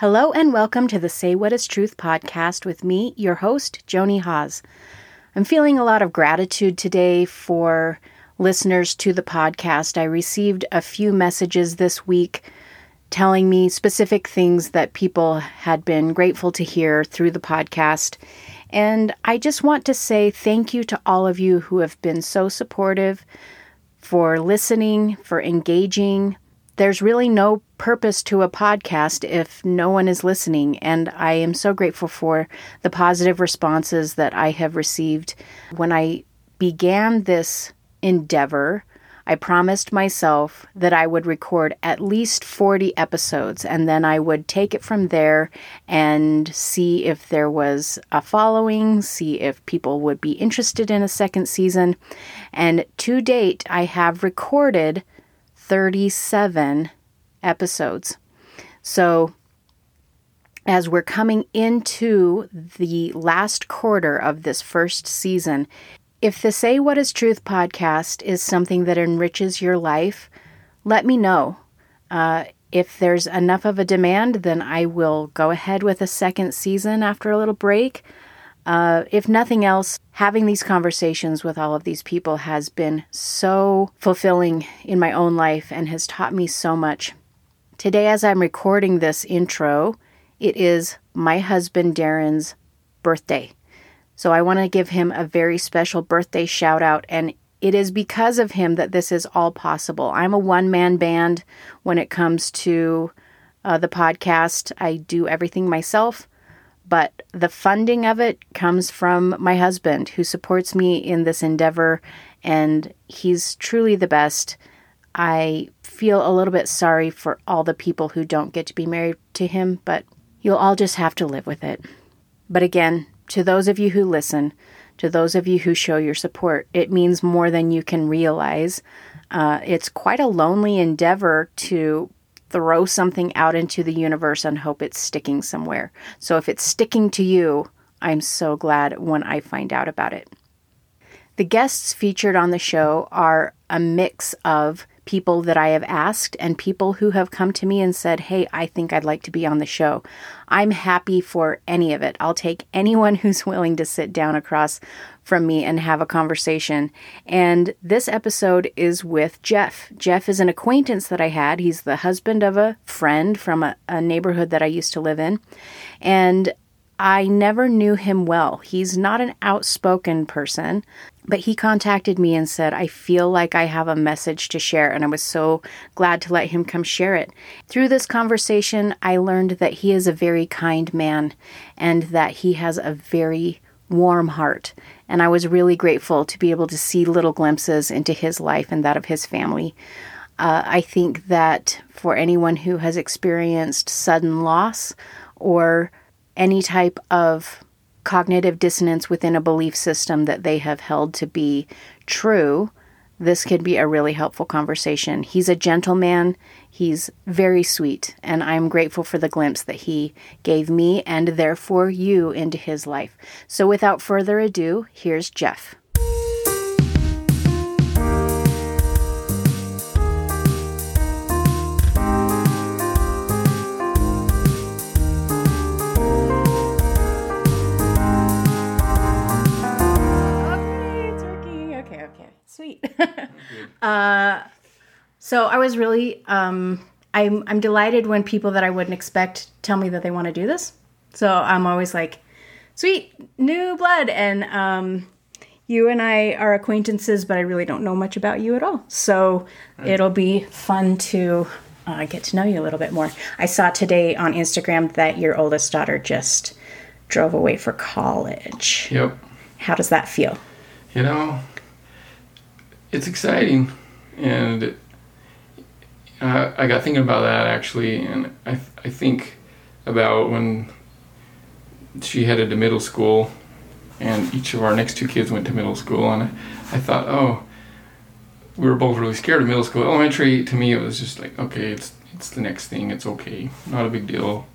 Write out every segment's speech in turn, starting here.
Hello and welcome to the Say What Is Truth podcast with me, your host, Joni Haas. I'm feeling a lot of gratitude today for listeners to the podcast. I received a few messages this week telling me specific things that people had been grateful to hear through the podcast. And I just want to say thank you to all of you who have been so supportive for listening, for engaging. There's really no purpose to a podcast if no one is listening. And I am so grateful for the positive responses that I have received. When I began this endeavor, I promised myself that I would record at least 40 episodes and then I would take it from there and see if there was a following, see if people would be interested in a second season. And to date, I have recorded 37 episodes. So, as we're coming into the last quarter of this first season, if the Say What Is Truth podcast is something that enriches your life, let me know. Uh, if there's enough of a demand, then I will go ahead with a second season after a little break. Uh, if nothing else, having these conversations with all of these people has been so fulfilling in my own life and has taught me so much. Today, as I'm recording this intro, it is my husband Darren's birthday. So I want to give him a very special birthday shout out. And it is because of him that this is all possible. I'm a one man band when it comes to uh, the podcast, I do everything myself. But the funding of it comes from my husband, who supports me in this endeavor, and he's truly the best. I feel a little bit sorry for all the people who don't get to be married to him, but you'll all just have to live with it. But again, to those of you who listen, to those of you who show your support, it means more than you can realize. Uh, it's quite a lonely endeavor to throw something out into the universe and hope it's sticking somewhere. So if it's sticking to you, I'm so glad when I find out about it. The guests featured on the show are a mix of people that I have asked and people who have come to me and said, Hey, I think I'd like to be on the show. I'm happy for any of it. I'll take anyone who's willing to sit down across from me and have a conversation. And this episode is with Jeff. Jeff is an acquaintance that I had. He's the husband of a friend from a, a neighborhood that I used to live in. And I never knew him well. He's not an outspoken person, but he contacted me and said, I feel like I have a message to share. And I was so glad to let him come share it. Through this conversation, I learned that he is a very kind man and that he has a very warm heart. And I was really grateful to be able to see little glimpses into his life and that of his family. Uh, I think that for anyone who has experienced sudden loss or any type of cognitive dissonance within a belief system that they have held to be true, this could be a really helpful conversation. He's a gentleman, he's very sweet, and I'm grateful for the glimpse that he gave me and therefore you into his life. So without further ado, here's Jeff. Sweet. uh, so I was really, um, I'm, I'm delighted when people that I wouldn't expect tell me that they want to do this. So I'm always like, sweet, new blood. And um, you and I are acquaintances, but I really don't know much about you at all. So right. it'll be fun to uh, get to know you a little bit more. I saw today on Instagram that your oldest daughter just drove away for college. Yep. How does that feel? You know, it's exciting, and uh, I got thinking about that actually, and I I think about when she headed to middle school, and each of our next two kids went to middle school, and I, I thought, oh, we were both really scared of middle school. Elementary to me, it was just like, okay, it's it's the next thing, it's okay, not a big deal.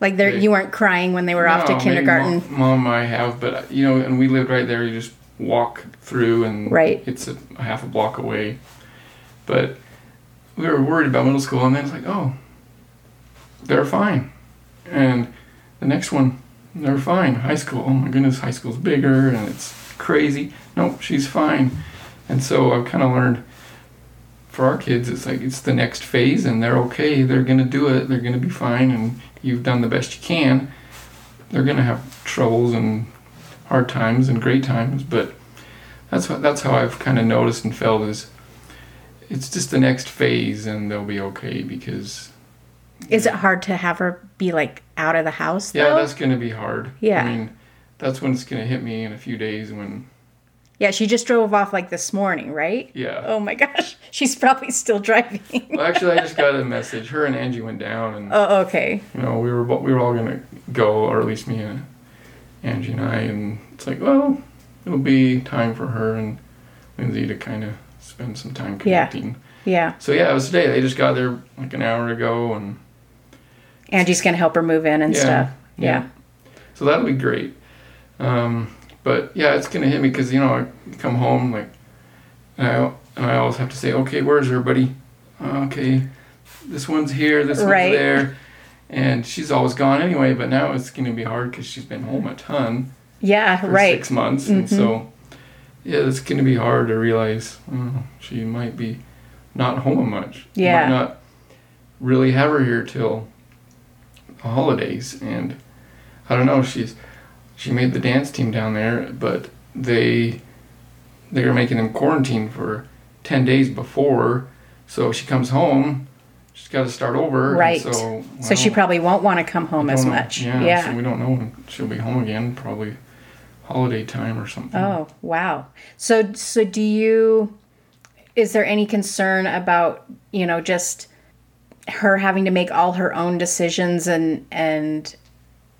Like there, you weren't crying when they were no, off to kindergarten. Mom, mom, I have, but you know, and we lived right there. You just walk through and right. it's a, a half a block away. But we were worried about middle school, and then it's like, oh, they're fine. And the next one, they're fine. High school, oh my goodness, high school's bigger and it's crazy. Nope, she's fine. And so I've kind of learned for our kids, it's like it's the next phase and they're okay. They're going to do it. They're going to be fine and you've done the best you can. They're going to have troubles and hard times and great times, but that's what that's how I've kind of noticed and felt is it's just the next phase and they'll be okay because Is it hard to have her be like out of the house? yeah, that's going to be hard. Yeah. I mean, that's when it's going to hit me in a few days when yeah. She just drove off like this morning, right? yeah. Oh my gosh, she's probably still driving. Well, actually, I just got a message. Her and Angie went down, and oh, okay. you know we were we were all gonna go, or at least me and Angie and I. And it's like, well, it'll be time for her and Lindsay to kind of spend some time Yeah. connecting. Yeah, So yeah, it was today. They just got there like an hour ago, and Angie's gonna help her move in and Yeah, stuff. yeah. Yeah. so that'll be great. Um, but yeah, it's gonna hit me because you know I come home like, and I and I always have to say, okay, where's everybody? Okay, this one's here, this Right. one's there, and she's always gone anyway. But now it's gonna be hard because she's been home a ton Yeah, right. six months, and so mm-hmm. yeah, it's gonna be hard to realize oh, she might be not home much. Yeah. might not really have her here till the holidays, and I don't know. She's she made the dance team down there, but they they were making them quarantine for ten days before, so she comes home. She's got to start over. and Right. So, So she probably won't want to come home as much. Yeah, Yeah. So we don't know when she'll be home again. Probably holiday time or something. Oh, wow. So so do you is there any concern about, you know, just her having to make all her own decisions and and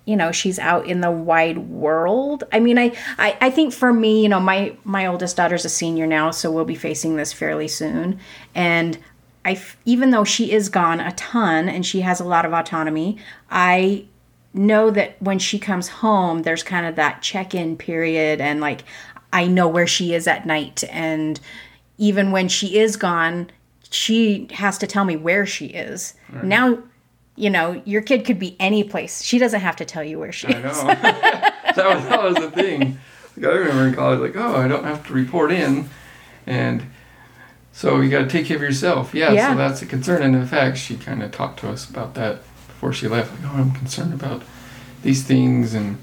you know, she's out in the wide world. I mean, I, I, I think for me, you know, my my oldest daughter's a senior now, so we'll be facing this fairly soon. And i even though she is gone a ton and she has a lot of autonomy, I know that when she comes home, there's kind of that check in period, and like I know where she is at night. And even when she is gone, she has to tell me where she is. Now, you know, your kid could be any place. She doesn't have to tell you where she I is. know. that was that was the thing. Like, I remember in college, like, oh, I don't have to report in, and so you got to take care of yourself. Yeah, Yeah. So that's a concern, and in fact, she kind of talked to us about that before she left. Like, oh, I'm concerned about these things, and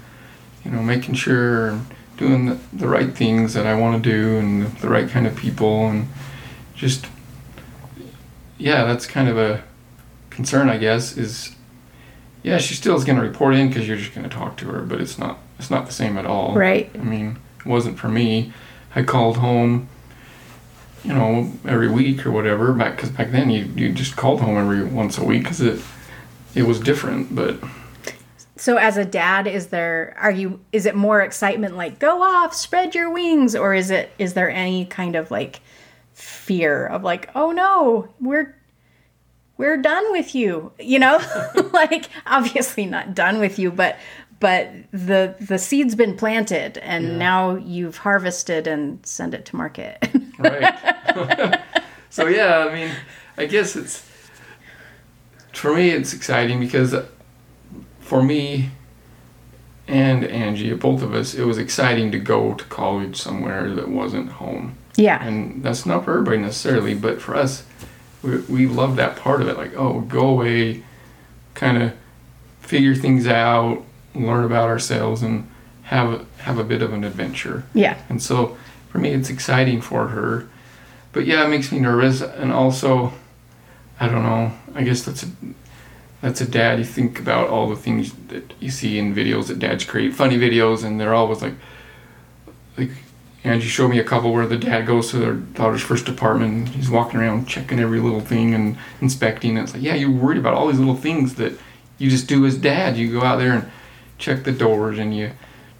you know, making sure and doing the, the right things that I want to do, and the right kind of people, and just yeah, that's kind of a concern, I guess, is yeah, she still is going to report in because you're just going to talk to her, but it's not it's not the same at all. Right. I mean, it wasn't for me. I called home, you know, every week or whatever. Back because back then you you just called home every once a week because it it was different. But So as a dad, is there are you is it more excitement like go off, spread your wings, or is it is there any kind of like fear of like, oh no, we're we're done with you. You know? like obviously not done with you, but but the the seed's been planted and Yeah. now you've harvested and send it to market. right. so yeah, I mean, I guess it's for me it's exciting because for me and Angie, both of us, it was exciting to go to college somewhere that wasn't home. yeah. And that's not for everybody necessarily, but for us, we, we love that part of it. Like, oh, go away, kind of figure things out, learn about ourselves, and have have a bit of an adventure. Yeah. And so, for me, it's exciting for her. But yeah, it makes me nervous, and also, I don't know. I guess that's a that's a dad. You think about all the things that you see in videos that dads create, funny videos, and they're always like, like and you showed me a couple where the dad goes to their daughter's first apartment. He's walking around checking every little thing and inspecting. And it's like, yeah, you're worried about all these little things that you just do as dad. You go out there and check the doors and you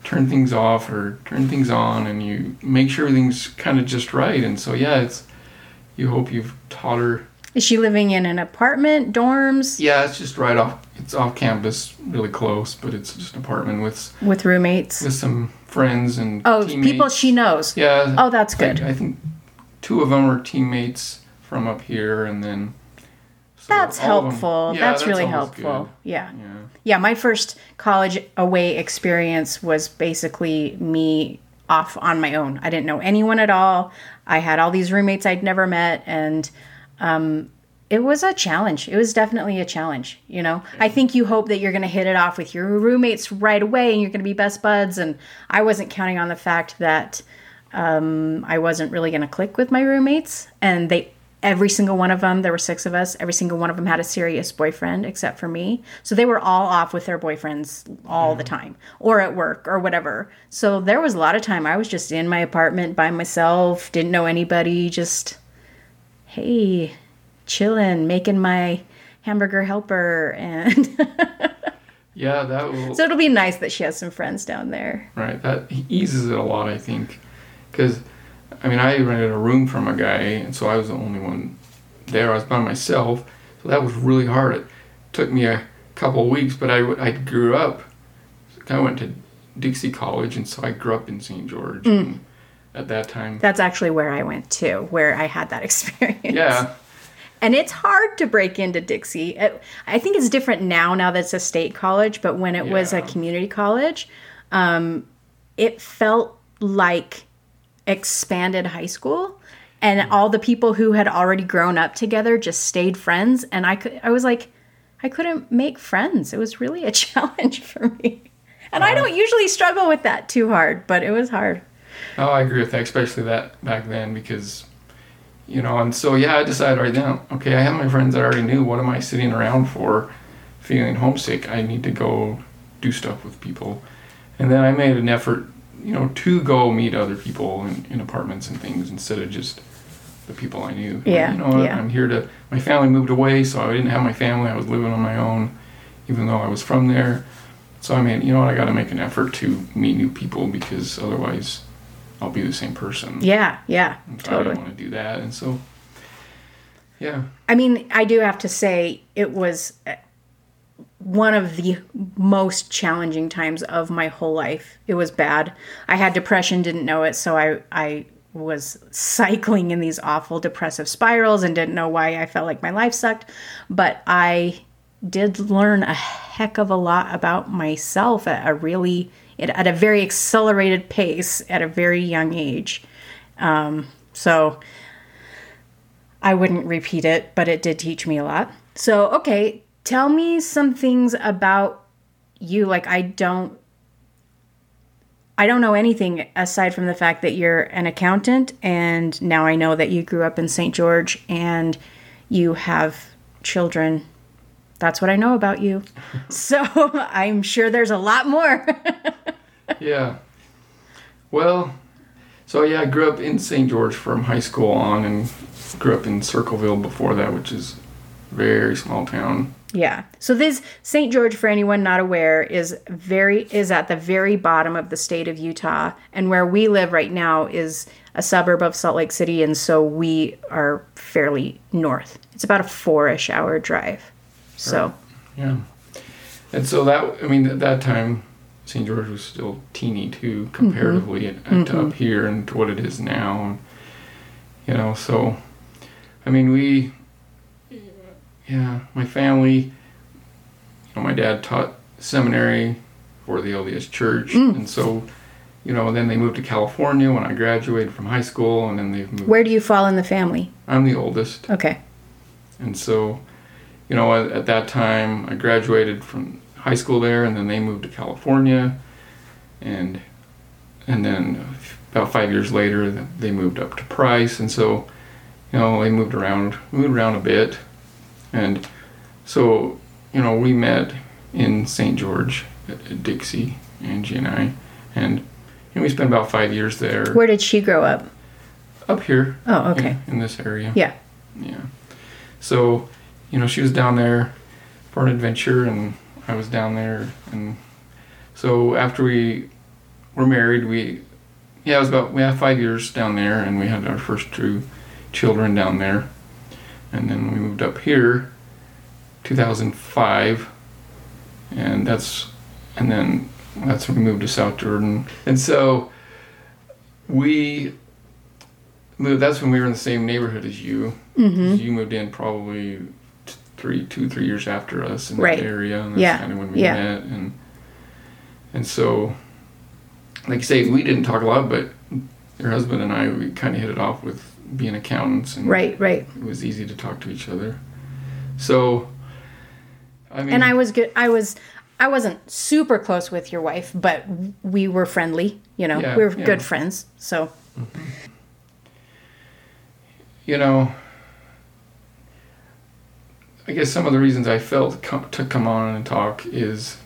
turn things off or turn things on and you make sure everything's kind of just right. And so, yeah, it's you hope you've taught her. Is she living in an apartment, dorms, Yeah, it's just right off. It's off campus, really close, but it's just an apartment with with roommates? with some friends and Oh, teammates. people she knows. Yeah. Oh, that's good. I, think two of them are teammates from up here, and then So That's helpful. Yeah, that's, really helpful. Yeah. Yeah. Yeah, my first college away experience was basically me off on my own. I didn't know anyone at all. I had all these roommates I'd never met, and um, it was a challenge. It was definitely a challenge. You know, I think you hope that you're going to hit it off with your roommates right away and you're going to be best buds. And I wasn't counting on the fact that um, I wasn't really going to click with my roommates, and they every single one of them there were six of us every single one of them had a serious boyfriend except for me so they were all off with their boyfriends all the time or at work or whatever so there was a lot of time i was just in my apartment by myself didn't know anybody just hey chilling making my hamburger helper and Yeah, that will. so it'll be nice that she has some friends down there Right, that eases it a lot, I think, because I mean, I rented a room from a guy, and so I was the only one there. I was by myself, so that was really hard. It took me a couple of weeks, but I I grew up. I went to Dixie College, and so I grew up in St. George. Mm. And at that time, that's actually where i went to where i had that experience yeah, and it's hard to break into Dixie. It- I think it's different now. Now that it's a state college, but when it was a community college, um, it felt like expanded high school, and all the people who had already grown up together just stayed friends. And I could, I was like, I couldn't make friends. It was really a challenge for me. And I don't usually struggle with that too hard, but it was hard. Oh, I agree with that, especially that back then because, you know, and so yeah, I decided right now, okay, I have my friends I already knew. What am I sitting around for, feeling homesick? I need to go do stuff with people, and then I made an effort, you know, to go meet other people in, in apartments and things instead of just the people I knew. Yeah, you know, yeah. I'm here to. My family moved away, so I didn't have my family. I was living on my own, even though I was from there. So I mean, you know what? I got to make an effort to meet new people because otherwise, I'll be the same person. Yeah, yeah, I totally. didn't want to do that, and so yeah, I mean, I do have to say it was uh, one of the most challenging times of my whole life. It was bad. I had depression, didn't know it, so I I was cycling in these awful depressive spirals and didn't know why I felt like my life sucked, but I did learn a heck of a lot about myself at a really at a very accelerated pace at a very young age. Um, so I wouldn't repeat it, but it did teach me a lot. So, okay, tell me some things about you. Like, I don't. I don't know anything aside from the fact that you're an accountant, and now I know that you grew up in St. George and you have children. That's what I know about you. So I'm sure there's a lot more. yeah. Well, so yeah, I grew up in St. George from high school on, and grew up in Circleville before that, which is a very small town. Yeah. So this St. George, for anyone not aware, is very is at the very bottom of the state of Utah, and where we live right now is a suburb of Salt Lake City, and so we are fairly north. It's about a four-ish hour drive. So Yeah. And so that, I mean, at that time, St. George was still teeny too, comparatively Mm-hmm. to up here and to what it is now. And, you know, so, I mean, we, yeah, my family, you know, my dad taught seminary for the LDS Church. Mm. And so, you know, then they moved to California when I graduated from high school, and then they've moved. where do you fall in the family? I'm the oldest. Okay. And so, you know, at, at that time, I graduated from high school there, and then they moved to California, and and then about five years later, they moved up to Price, and so, you know, they moved around, moved around a bit, and so, you know, we met in St. George at, Dixie, Angie and I, and and we spent about five years there Where did she grow up? up here Oh, okay. in, in this area. Yeah. Yeah. So, you know, she was down there for an adventure, and I was down there, and so after we were married, we yeah, it was about we had five years down there, and we had our first two children down there, and then we moved up here, 2005, and that's and then that's when we moved to South Jordan, and so we moved. That's when we were in the same neighborhood as you. Mm-hmm. You moved in probably three, two, three years after us in Right. that area, and that's Yeah. kind of when we Yeah. met, and and so, like you say, we didn't talk a lot, but your husband and I, we kind of hit it off with being accountants, and Right, right. it was easy to talk to each other. So, I mean, And I was good. I was. I wasn't super close with your wife, but we were friendly. You know, Yeah, we were good friends. So you know, I guess some of the reasons I felt com- to come on and talk is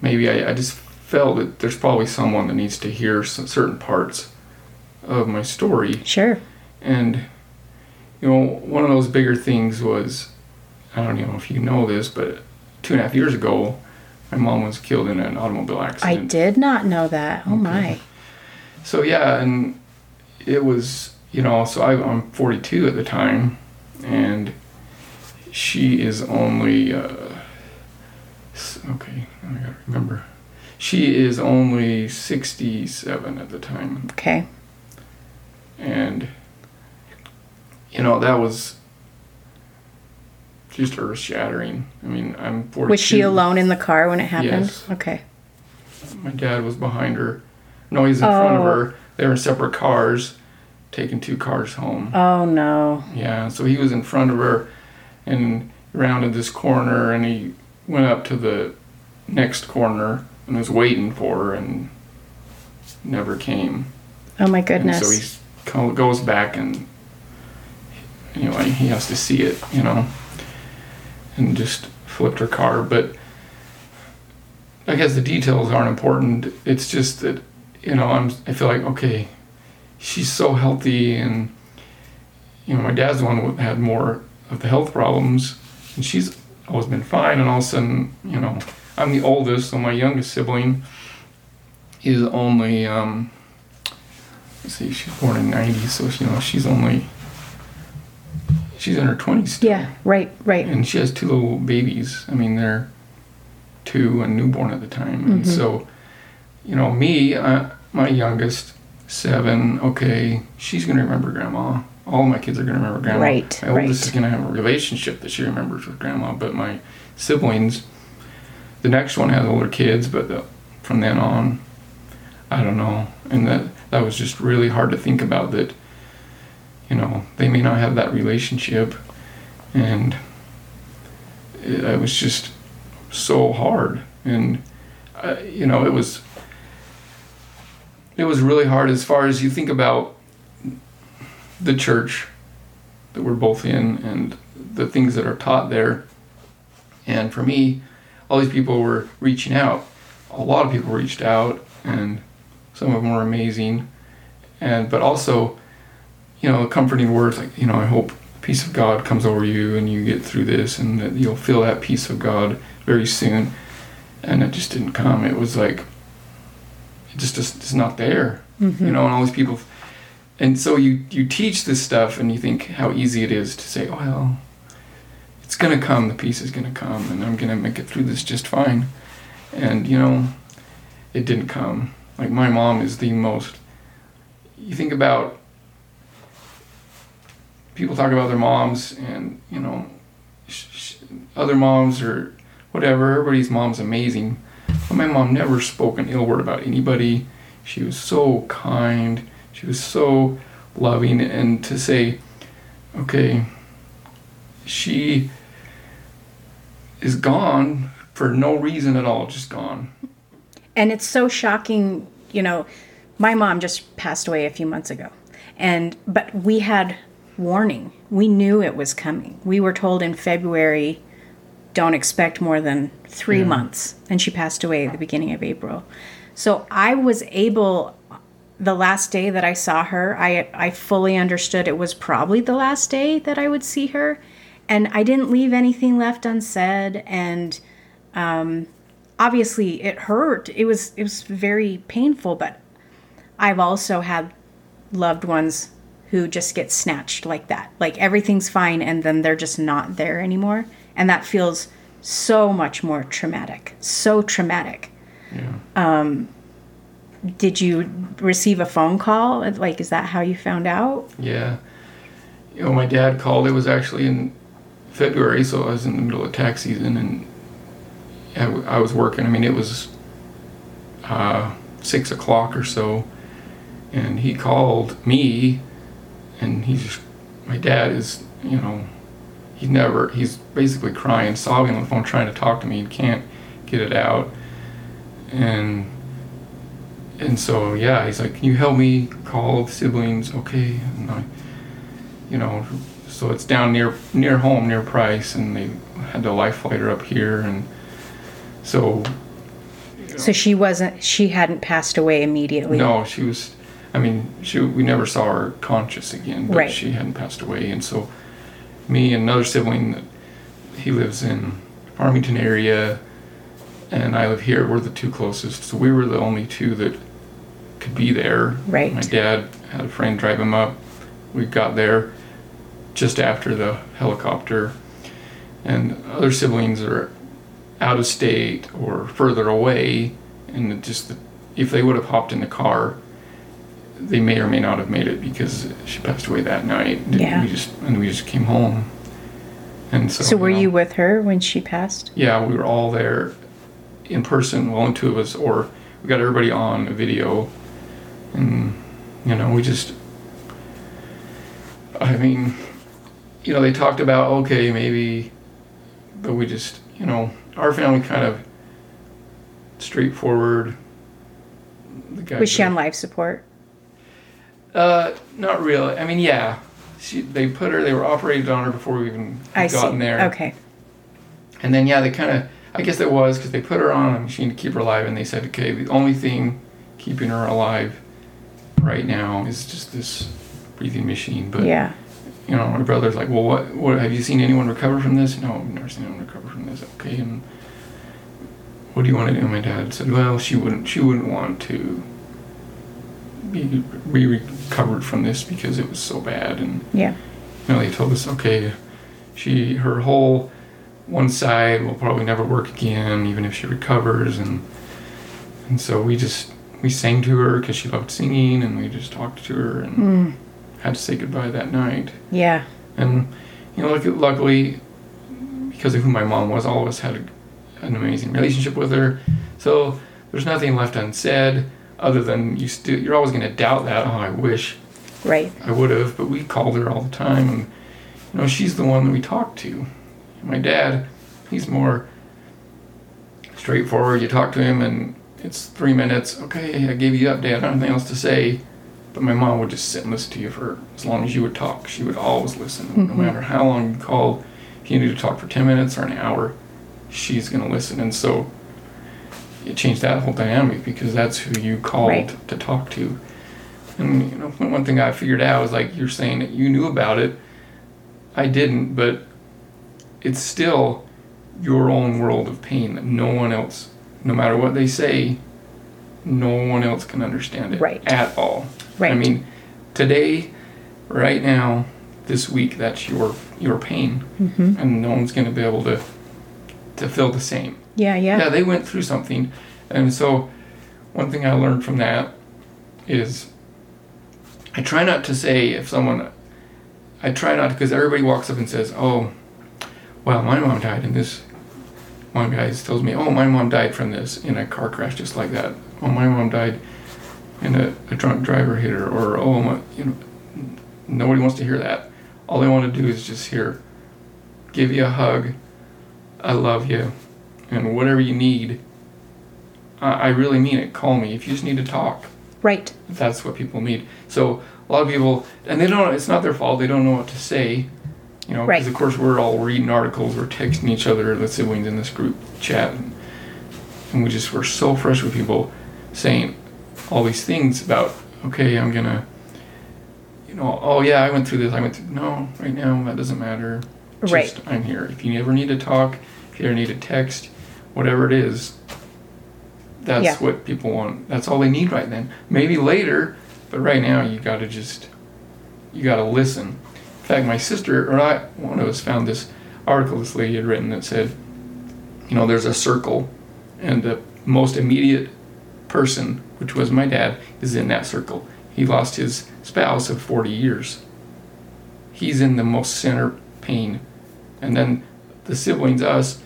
maybe I, I just felt that there's probably someone that needs to hear certain parts of my story. sure. And, you know, one of those bigger things was I don't even know if you know this, but two and a half years ago, my mom was killed in an automobile accident. I did not know that. Oh my. So yeah, and it was you know so I, I'm 42 at the time, and she is only uh, okay. I gotta remember. She is only 67 at the time, Okay. and you know that was just earth shattering. I mean, I'm 42. Was she alone in the car when it happened? Yes. Okay. My dad was behind her. No, he's in front of Oh. her. They were in separate cars, taking two cars home. Oh no. Yeah, so he was in front of her and rounded this corner and he went up to the next corner and was waiting for her and never came. Oh my And goodness. so he goes back and anyway, he has to see it, you know, and just flipped her car. But I guess the details aren't important. It's just that, you know, I'm, I feel like, okay, she's so healthy and, you know, my dad's the one who had more of the health problems and she's always been fine. And all of a sudden, you know, I'm the oldest, so my youngest sibling is only, um, let's see, she's born in 90, so you know she's only she's in her 20s still. yeah. Right. Right. and she has two little babies. I mean, they're two and newborn at the time, and Mhm. so you know me, uh, my youngest, seven. Okay, she's gonna remember grandma. All my kids are gonna remember grandma. Right, My oldest right. is gonna have a relationship that she remembers with grandma, but my siblings, the next one has older kids, but the, from then on, I don't know. And that that was just really hard to think about. That you know they may not have that relationship, and it, it was just so hard. And uh, you know it was it was really hard as far as you think about the church that we're both in and the things that are taught there. And for me, all these people were reaching out. A lot of people reached out, and some of them were amazing. And but also, you know, comforting words like, you know, I hope peace of God comes over you and you get through this, and that you'll feel that peace of God very soon. And it just didn't come. It was like, it just just it's not there. Mm-hmm. You know, and all these people. And so you you teach this stuff, and you think how easy it is to say, well, it's gonna come. The peace is gonna come, and I'm gonna make it through this just fine. And you know, it didn't come. Like my mom is the most. You think about people talk about their moms, and you know, sh- sh- other moms or whatever. Everybody's mom's amazing, but my mom never spoke an ill word about anybody. She was so kind. She was so loving, and to say, okay, she is gone for no reason at all, just gone. And it's so shocking, you know, my mom just passed away a few months ago. And but we had warning. We knew it was coming. We were told in February don't expect more than 3 Yeah. months and she passed away at the beginning of April. So I was able the last day that I saw her, I I fully understood it was probably the last day that I would see her. And I didn't leave anything left unsaid. And um, obviously it hurt. It was it was very painful but i've also had loved ones who just get snatched like that. Like everything's fine and then they're just not there anymore. And that feels so much more traumatic. So traumatic. Yeah. Um, did you receive a phone call like is that how you found out Yeah. You know, my dad called. It was actually in February, so I was in the middle of tax season, and I, w- I was working. I mean, it was uh, six o'clock or so, and he called me, and he's just, my dad is you know he never he's basically crying, sobbing on the phone, trying to talk to me. He can't get it out, and and so yeah, he's like, "Can you help me call siblings?" Okay, and I, you know, so it's down near near home, near Price, and they had the life flighter up here, and so So she wasn't. She hadn't passed away immediately. no, she was. I mean, she we never saw her conscious again, but Right. she hadn't passed away, and so me and another sibling, that he lives in Farmington area, and I live here. We're the two closest, so we were the only two that could be there. Right. My dad had a friend drive him up. We got there just after the helicopter, and other siblings are out of state or further away, and just if they would have hopped in the car, they may or may not have made it because she passed away that night. Yeah. We just and we just came home, and so. So were know, you with her when she passed? Yeah, we were all there in person. Well, only two of us, or we got everybody on a video, and you know we just. I mean, you know, they talked about okay, maybe, but we just, you know, our family kind of straightforward. The guy Was she on life support? Uh, not really. I mean, yeah, she they put her. They were operated on her before we even I gotten see. there. Okay. And then yeah, they kind of. I guess it was because they put her on a machine to keep her alive, and they said, okay, the only thing keeping her alive right now is just this breathing machine. But yeah. you know, my brother's like, well, what? What have you seen anyone recover from this? No, I've never seen anyone recover from this. Okay, and what do you want to do? My dad said, well, she wouldn't. She wouldn't want to be, be recovered from this because it was so bad, and Yeah. you know, they told us, okay, she her whole one side will probably never work again, even if she recovers, and and so we just we sang to her because she loved singing, and we just talked to her and Mm. had to say goodbye that night. Yeah. And you know, luckily, because of who my mom was, all of us had a, an amazing relationship with her. So there's nothing left unsaid other than you still you're always going to doubt that. Oh, I wish Right. I would have, but we called her all the time, and you know she's the one that we talk to. My dad, he's more straightforward. You talk to him, and it's three minutes. Okay, I gave you the update. I don't have anything else to say. But my mom would just sit and listen to you for as long as you would talk. She would always listen, no Mhm. matter how long you called. If you needed to talk for ten minutes or an hour, she's gonna listen. And so it changed that whole dynamic because that's who you called Right. to talk to. And you know, one one thing I figured out was like you're saying that you knew about it. I didn't, but it's still your own world of pain that no one else, no matter what they say, no one else can understand it Right. at all. Right. I mean, today, right now, this week, that's your your pain, hmm and no one's going to be able to to feel the same Yeah. Yeah. yeah, they went through something. And so, one thing I learned from that is I try not to say if someone, I try not because everybody walks up and says, oh, well, my mom died in this. One guy tells me, oh, my mom died from this in a car crash just like that. Oh, my mom died in a, a drunk driver hit her. Or, oh, my, you know, nobody wants to hear that. All they want to do is just hear, give you a hug, I love you, and whatever you need, I, I really mean it. Call me if you just need to talk. Right. That's what people need. So a lot of people, and they don't. It's not their fault. They don't know what to say. You know, Right. because of course we're all reading articles, we're texting each other, the siblings in this group chat, and, and we just we're so fresh with people saying all these things about. Okay, I'm gonna. You know, oh yeah, I went through this. I went through. No, right now that doesn't matter. Just, Right. I'm here. If you ever need to talk, if you ever need to text, whatever it is, that's Yeah. what people want. That's all they need right then. Maybe later, but right now you got to just you got to listen. In fact, my sister or I, one of us found this article this lady had written that said, you know, there's a circle, and the most immediate person, which was my dad, is in that circle. He lost his spouse of 40 years. He's in the most center pain and then the siblings, us,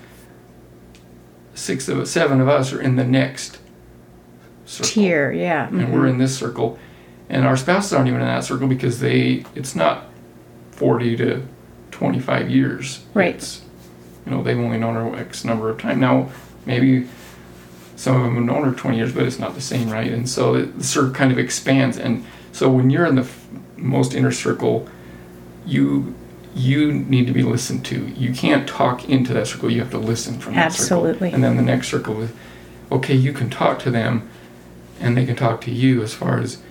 six of us, seven of us are in the next circle. Tier, yeah. and we're mm-hmm. in this circle, and our spouses aren't even in that circle because they it's not forty to twenty five years. Right. It's, you know they've only known her X number of time now. Maybe some of them have known her twenty years, but it's not the same, right? And so it, the circle kind of expands, and so when you're in the f- most inner circle, you you need to be listened to. You can't talk into that circle. You have to listen from that Absolutely. circle. And then the next circle is, okay, you can talk to them, and they can talk to you as far as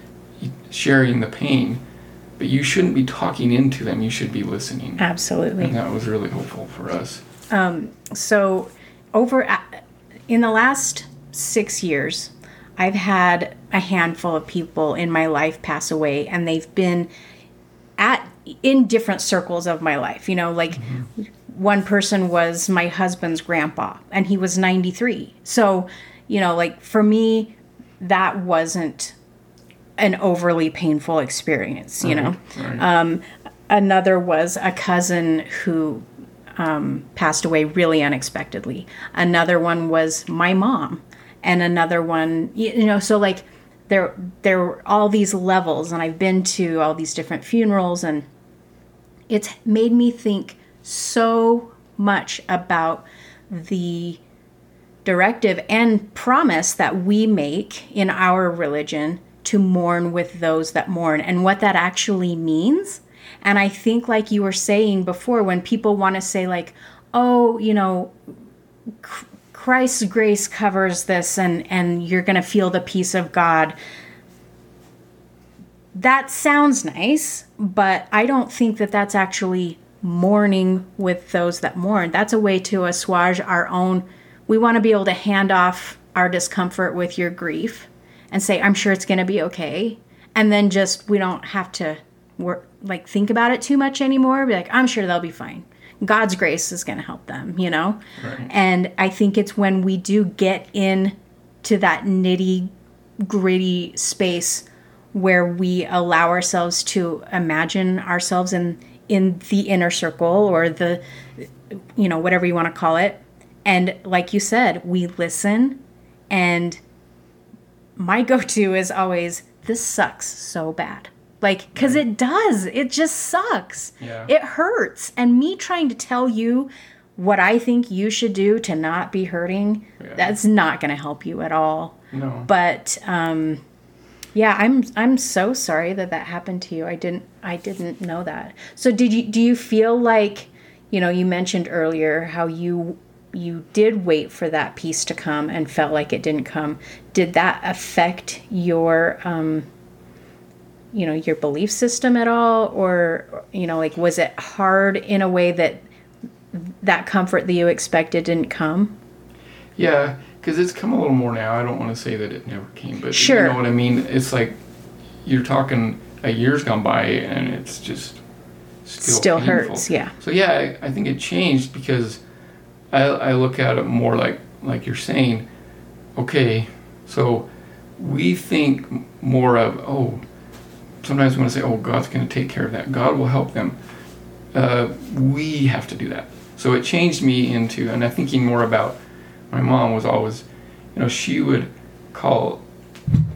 sharing the pain, but you shouldn't be talking into them. You should be listening. Absolutely. And that was really hopeful for us. Um, so over at- in the last six years i've had a handful of people in my life pass away and they've been at in different circles of my life you know like mm-hmm. one person was my husband's grandpa and he was 93 so you know like for me that wasn't an overly painful experience you know Right. another was a cousin who um, passed away really unexpectedly. Another one was my mom, and another one, you know, so like there there were all these levels, and I've been to all these different funerals, and it's made me think so much about the directive and promise that we make in our religion to mourn with those that mourn and what that actually means. And I think, like you were saying before, when people want to say, like, oh, you know, Ch- Christ's grace covers this and, and you're going to feel the peace of God. That sounds nice, but I don't think that that's actually mourning with those that mourn. That's a way to assuage our own. We want to be able to hand off our discomfort with your grief and say, I'm sure it's going to be okay. And then just, we don't have to work, like think about it too much anymore. Be like, I'm sure they'll be fine. God's grace is going to help them, you know? Right. And I think it's when we do get in to that nitty gritty space where we allow ourselves to imagine ourselves in in the inner circle or the you know whatever you want to call it and like you said we listen and my go-to is always this sucks so bad. Like because it does. It just sucks. Yeah. it hurts. And me trying to tell you what i think you should do to not be hurting Yeah. that's not going to help you at all. No. but um yeah i'm i'm so sorry that that happened to you. I didn't i didn't know that. So did you do you feel like you know you mentioned earlier how you you did wait for that peace to come and felt like it didn't come did that affect your um you know your belief system at all or you know like was it hard in a way that that comfort that you expected didn't come Yeah, because it's come a little more now. I don't want to say that it never came, but Sure. you know what I mean. It's like you're talking a year's gone by, and it's just still Still painful. hurts, yeah. So yeah, I, I think it changed because I I look at it more like like you're saying. Okay, so we think more of oh. Sometimes we want to say, "Oh, God's going to take care of that. God will help them." Uh, we have to do that. So it changed me into, and I'm thinking more about my mom was always, you know, she would call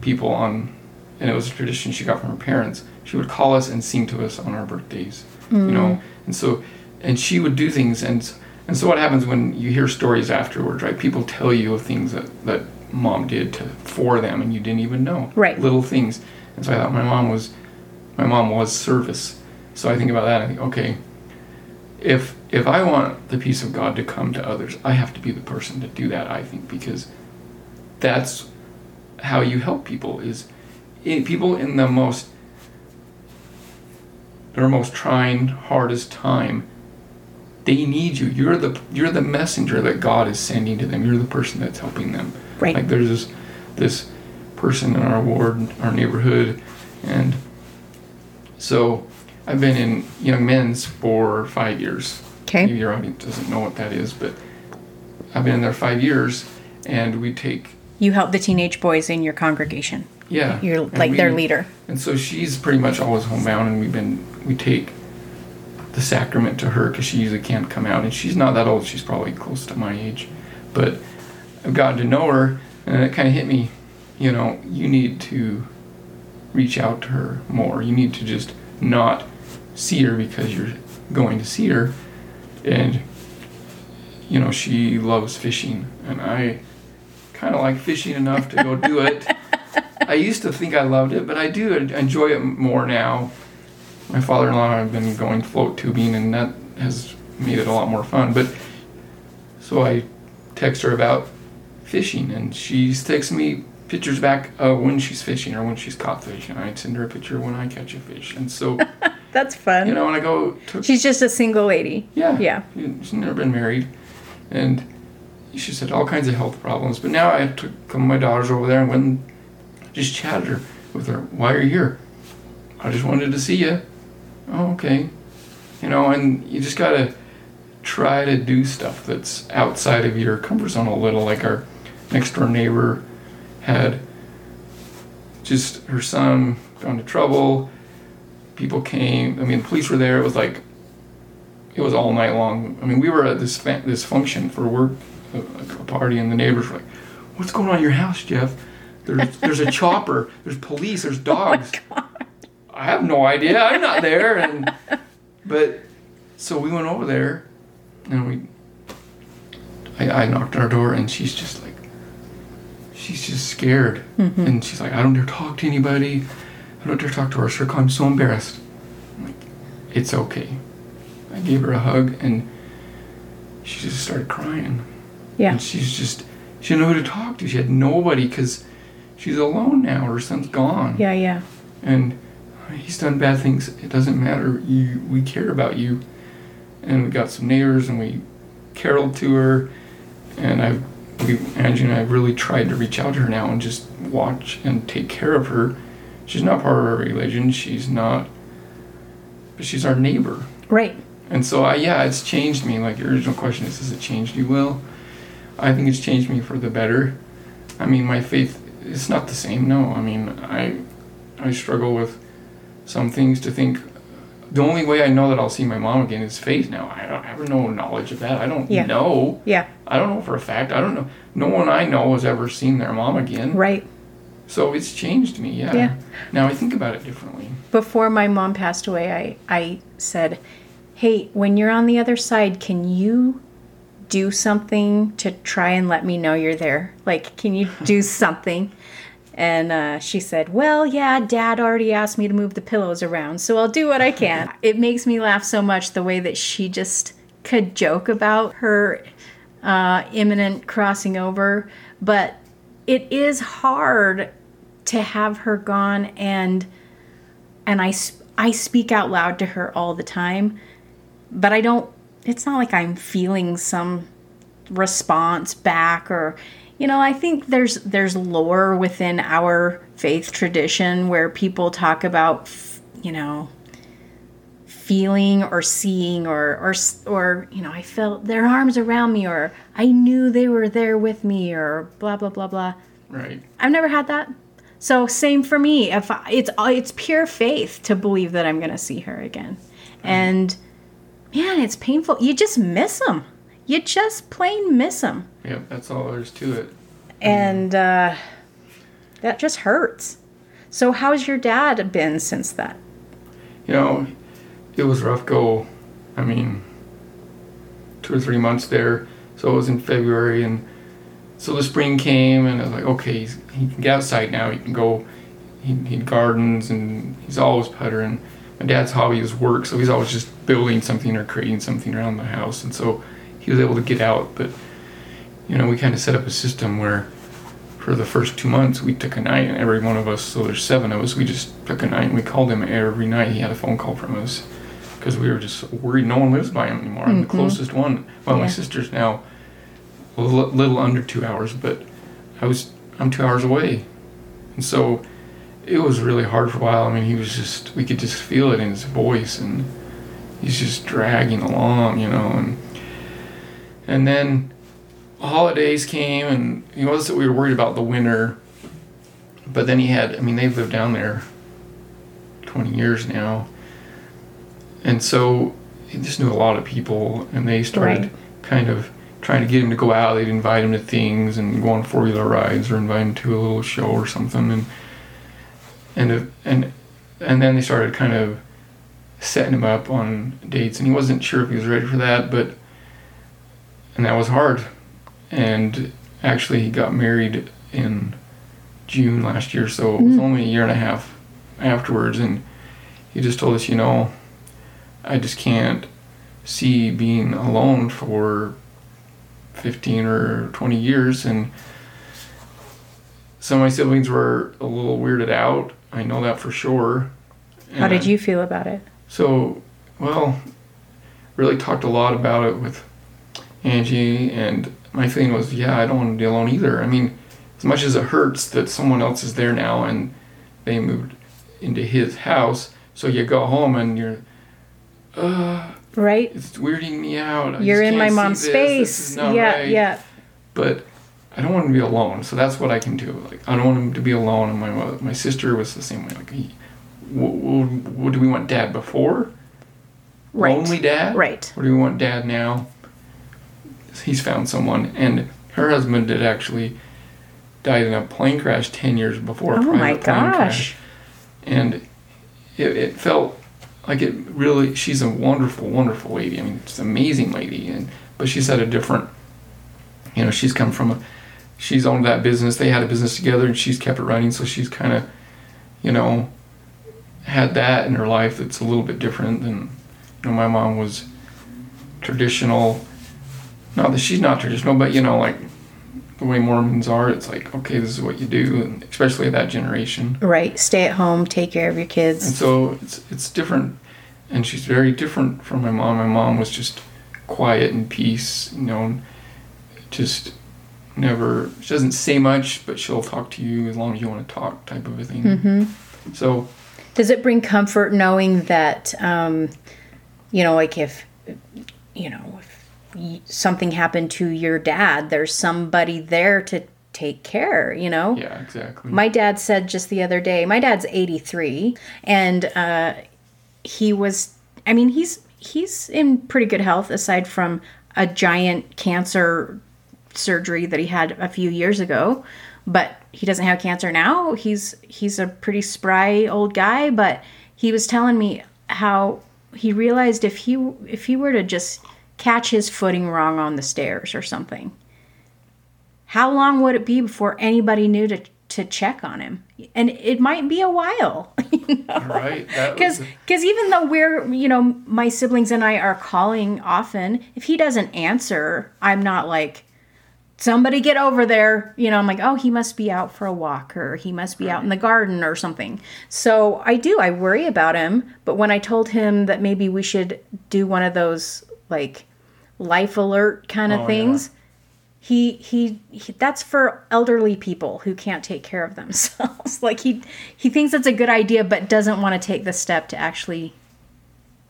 people on, and it was a tradition she got from her parents. She would call us and sing to us on our birthdays, you know, and so, and she would do things, and and so what happens when you hear stories afterwards, right? People tell you of things that that mom did to for them, and you didn't even know, Right. Little things, and so I thought my mom was, my mom was service. So I think about that. and I think, okay, if if I want the peace of God to come to others, I have to be the person to do that. I think because that's how you help people is in, people in the most their most trying hardest time they need you you're the you're the messenger that god is sending to them you're the person that's helping them Right. like there's this this person in our ward our neighborhood and so i've been in young men's for five years Okay. maybe your audience doesn't know what that is but i've been in there five years and we take You help the teenage boys in your congregation. yeah You're like their leader. and so she's pretty much always homebound, and we've been we take the sacrament to her because she usually can't come out, and she's not that old. She's probably close to my age, but I've gotten to know her, and it kind of hit me. You know, you need to reach out to her more. You need to just not see her because you're going to see her, and you know she loves fishing, and I kind of like fishing enough to go do it. I used to think I loved it, but I do enjoy it more now. My father-in-law and I have been going float tubing, and that has made it a lot more fun. But so I text her about fishing, and she texting me pictures back uh, when she's fishing or when she's caught fish, and I send her a picture when I catch a fish. And so, That's fun. you know, when I go to She's just a single lady. yeah. Yeah. She's never been married. And she's had all kinds of health problems. But now I took some of my daughters over there and went and just chatted her with her. Why are you here? I just wanted to see you. Oh, okay. You know, and you just gotta try to do stuff that's outside of your comfort zone a little. Like our next door neighbor had just her son got into trouble. People came. I mean, the police were there. It was like it was all night long. I mean, we were at this fa- this function for work, a, a party, and the neighbors were like, "What's going on in your house, Jeff? There's there's a chopper. There's police. There's oh dogs." I have no idea. I'm not there, and but so we went over there, and we. I, I knocked on her door, and she's just like, she's just scared, mm-hmm. and she's like, I don't dare talk to anybody. I don't dare talk to her. Sure, I'm so embarrassed. I'm like, it's okay. I gave her a hug, and she just started crying. Yeah. And she's just, she didn't know who to talk to. She had nobody because she's alone now. Her son's gone. Yeah, yeah. And he's done bad things. It doesn't matter. You, we care about you. And we got some neighbors, and we caroled to her. And I, we, Angie and I really tried to reach out to her now and just watch and take care of her. She's not part of our religion. She's not, but she's our neighbor. Right. And so, I, yeah, it's changed me. Like, your original question is, has it changed you? Well, I think it's changed me for the better. I mean, my faith is not the same. No, I mean, I, I struggle with some things to think. The only way I know that I'll see my mom again is faith. Now, I don't have no knowledge of that. I don't Yeah. know. Yeah. I don't know for a fact. I don't know. No one I know has ever seen their mom again. Right. So it's changed me. Yeah. Yeah. Now I think about it differently. Before my mom passed away, I, I said, Hey, when you're on the other side, can you do something to try and let me know you're there? Like, can you do something? And uh, she said, Well, yeah, dad already asked me to move the pillows around, so I'll do what I can. it makes me laugh so much the way that she just could joke about her uh, imminent crossing over, but it is hard to have her gone and and I, I speak out loud to her all the time but i don't it's not like i'm feeling some response back or you know i think there's there's lore within our faith tradition where people talk about you know feeling or seeing or or or you know i felt their arms around me or i knew they were there with me or blah blah blah blah Right. I've never had that. So same for me. If I, it's it's pure faith to believe that I'm going to see her again, and man, it's painful. You just miss them. You just plain miss them, Yep. That's all there is to it. and uh, that just hurts. So how's your dad been since that? you know, it was rough go. I mean, two or three months there. So it was in February, and so the spring came, and I was like, okay, he's, he can get outside now. He can go. He, he gardens, and he's always puttering. My dad's hobby is work, so he's always just building something or creating something around the house, and so he was able to get out. But you know, we kind of set up a system where for the first two months we took a night and every one of us so there's seven of us we just took a night and we called him every night. He had a phone call from us because we were just worried no one lives by him anymore. I'm the mm-hmm. closest one. Well my sister's now a little under two hours but i was i'm two hours away. And so it was really hard for a while. I mean he was just we could just feel it in his voice and he's just dragging along you know and and then holidays came and it was that we were worried about the winter but then he had i mean they've lived down there 20 years now and so he just knew a lot of people, and they started Right. kind of trying to get him to go out. They'd invite him to things and go on four wheeler rides or invite him to a little show or something, and and uh, and and then they started kind of setting him up on dates, and he wasn't sure if he was ready for that, but and that was hard. And actually, he got married in June last year, so it was Mm. only a year and a half afterwards, and he just told us, you know, I just can't see being alone for 15 or 20 years, and some of my siblings were a little weirded out. I know that for sure. How did you feel about it? so, well, really talked a lot about it with Angie, and my feeling was, yeah, I don't want to be alone either. I mean, as much as it hurts that someone else is there now and they moved into his house, so you go home and you're, uh, Right? it's weirding me out. I You're in my mom's space. Yeah, right. yeah. But I don't want to be alone, so that's what I can do. Like, I don't want him to be alone. And my mother, my sister was the same way. Like, he, w- w- w- do we want dad before? Right. Lonely dad? Right. What do we want dad now? He's found someone, and her husband did actually died in a plane crash ten years before. Oh my plane crash. gosh. And it, it felt like it really. She's a wonderful, wonderful lady. I mean, she's an amazing lady, and but she's had a different. You know, she's come from a. She's owned that business. They had a business together, and she's kept it running. So she's kind of, you know, had that in her life that's a little bit different than. You know, my mom was traditional. Not that she's not traditional, but you know, like the way Mormons are, it's like okay, this is what you do, and especially that generation. Right. Stay at home, take care of your kids. And so it's it's different, and she's very different from my mom. My mom was just quiet and peace, you know, just never. She doesn't say much, but she'll talk to you as long as you want to talk, type of a thing. hmm So Does it bring comfort knowing that, um, you know, like if, you know, if something happened to your dad, there's somebody there to take care, you know? yeah, exactly. My dad said just the other day, my dad's 83 and uh, he was I mean he's he's in pretty good health aside from a giant cancer surgery that he had a few years ago, but he doesn't have cancer now. He's he's a pretty spry old guy, but he was telling me how he realized if he if he were to just catch his footing wrong on the stairs or something, how long would it be before anybody knew to to check on him? And it might be a while. you know? right? Because because even though we're you know my siblings and I are calling often, if he doesn't answer, I'm not like somebody get over there. You know, I'm like oh he must be out for a walk or he must be out in the garden or something. So I do I worry about him. But when I told him that maybe we should do one of those like life alert kind of Oh, yeah. things. He, he he that's for elderly people who can't take care of themselves like he he thinks it's a good idea but doesn't want to take the step to actually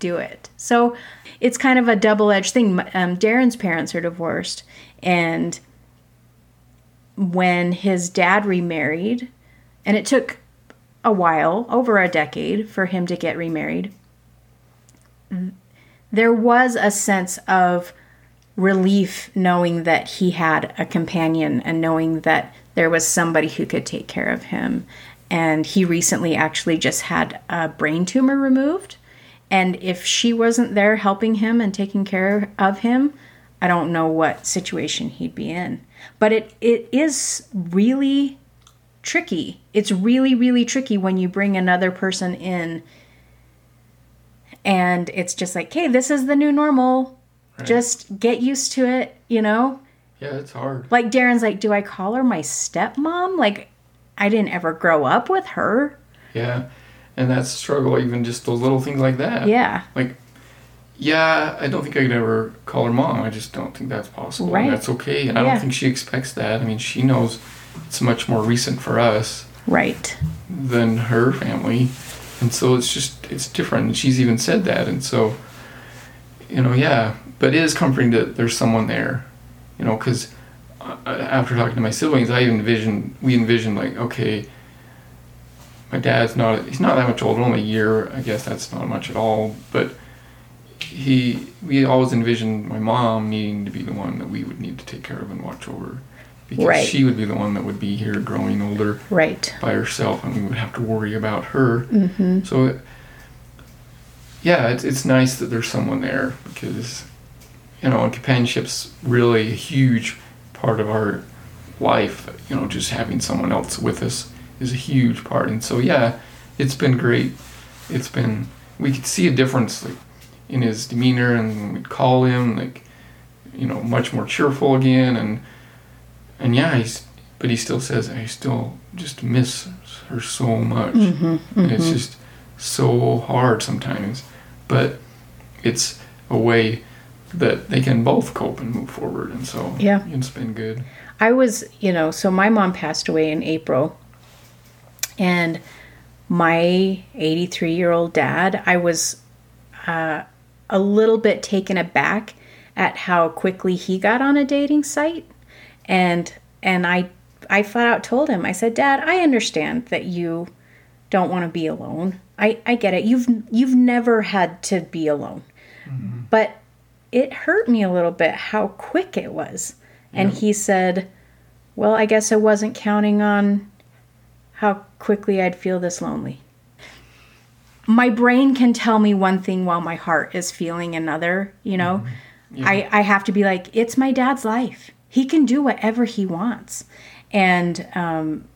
do it so it's kind of a double-edged thing um, darren's parents are divorced and when his dad remarried and it took a while over a decade for him to get remarried there was a sense of relief knowing that he had a companion and knowing that there was somebody who could take care of him. And he recently actually just had a brain tumor removed. And if she wasn't there helping him and taking care of him, I don't know what situation he'd be in. But it, it is really tricky. It's really, really tricky when you bring another person in and it's just like, hey, this is the new normal. Just get used to it, you know? yeah, it's hard. Like Darren's like, do I call her my stepmom? Like, I didn't ever grow up with her. Yeah, and that's a struggle. Even just those little things like that. Yeah. Like, yeah, I don't think I could ever call her mom. I just don't think that's possible. Right. And that's okay. And I don't think she expects that. I mean, she knows it's much more recent for us Right. than her family. And so it's just, it's different. And she's even said that. And so, you know, mm-hmm. yeah. But it is comforting that there's someone there, you know, because uh, uh, after talking to my siblings, I envisioned, we envisioned, like, okay, my dad's not, he's not that much older, only a year. I guess that's not much at all. But he we always envisioned my mom needing to be the one that we would need to take care of and watch over because Right. she would be the one that would be here growing older Right. by herself and we would have to worry about her mm-hmm. so yeah it's, it's nice that there's someone there because you know and companionship's really a huge part of our life you know just having someone else with us is a huge part. And so yeah it's been great. It's been we could see a difference like in his demeanor and we'd call him like you know much more cheerful again. And and yeah he's but he still says i still just miss her so much. Mm-hmm, and it's mm-hmm. just so hard sometimes but it's a way that they can both cope and move forward and so Yeah. it's been good I was, you know, so my mom passed away in April. And my 83 year old dad, I was uh, a little bit taken aback at how quickly he got on a dating site. And, and I, I flat out told him, I said, Dad, I understand that you don't want to be alone. I, I get it. You've, you've never had to be alone. But it hurt me a little bit how quick it was. And he said, Well, I guess I wasn't counting on how quickly I'd feel this lonely. My brain can tell me one thing while my heart is feeling another, you know? I, I have to be like, it's my dad's life. He can do whatever he wants. And, um,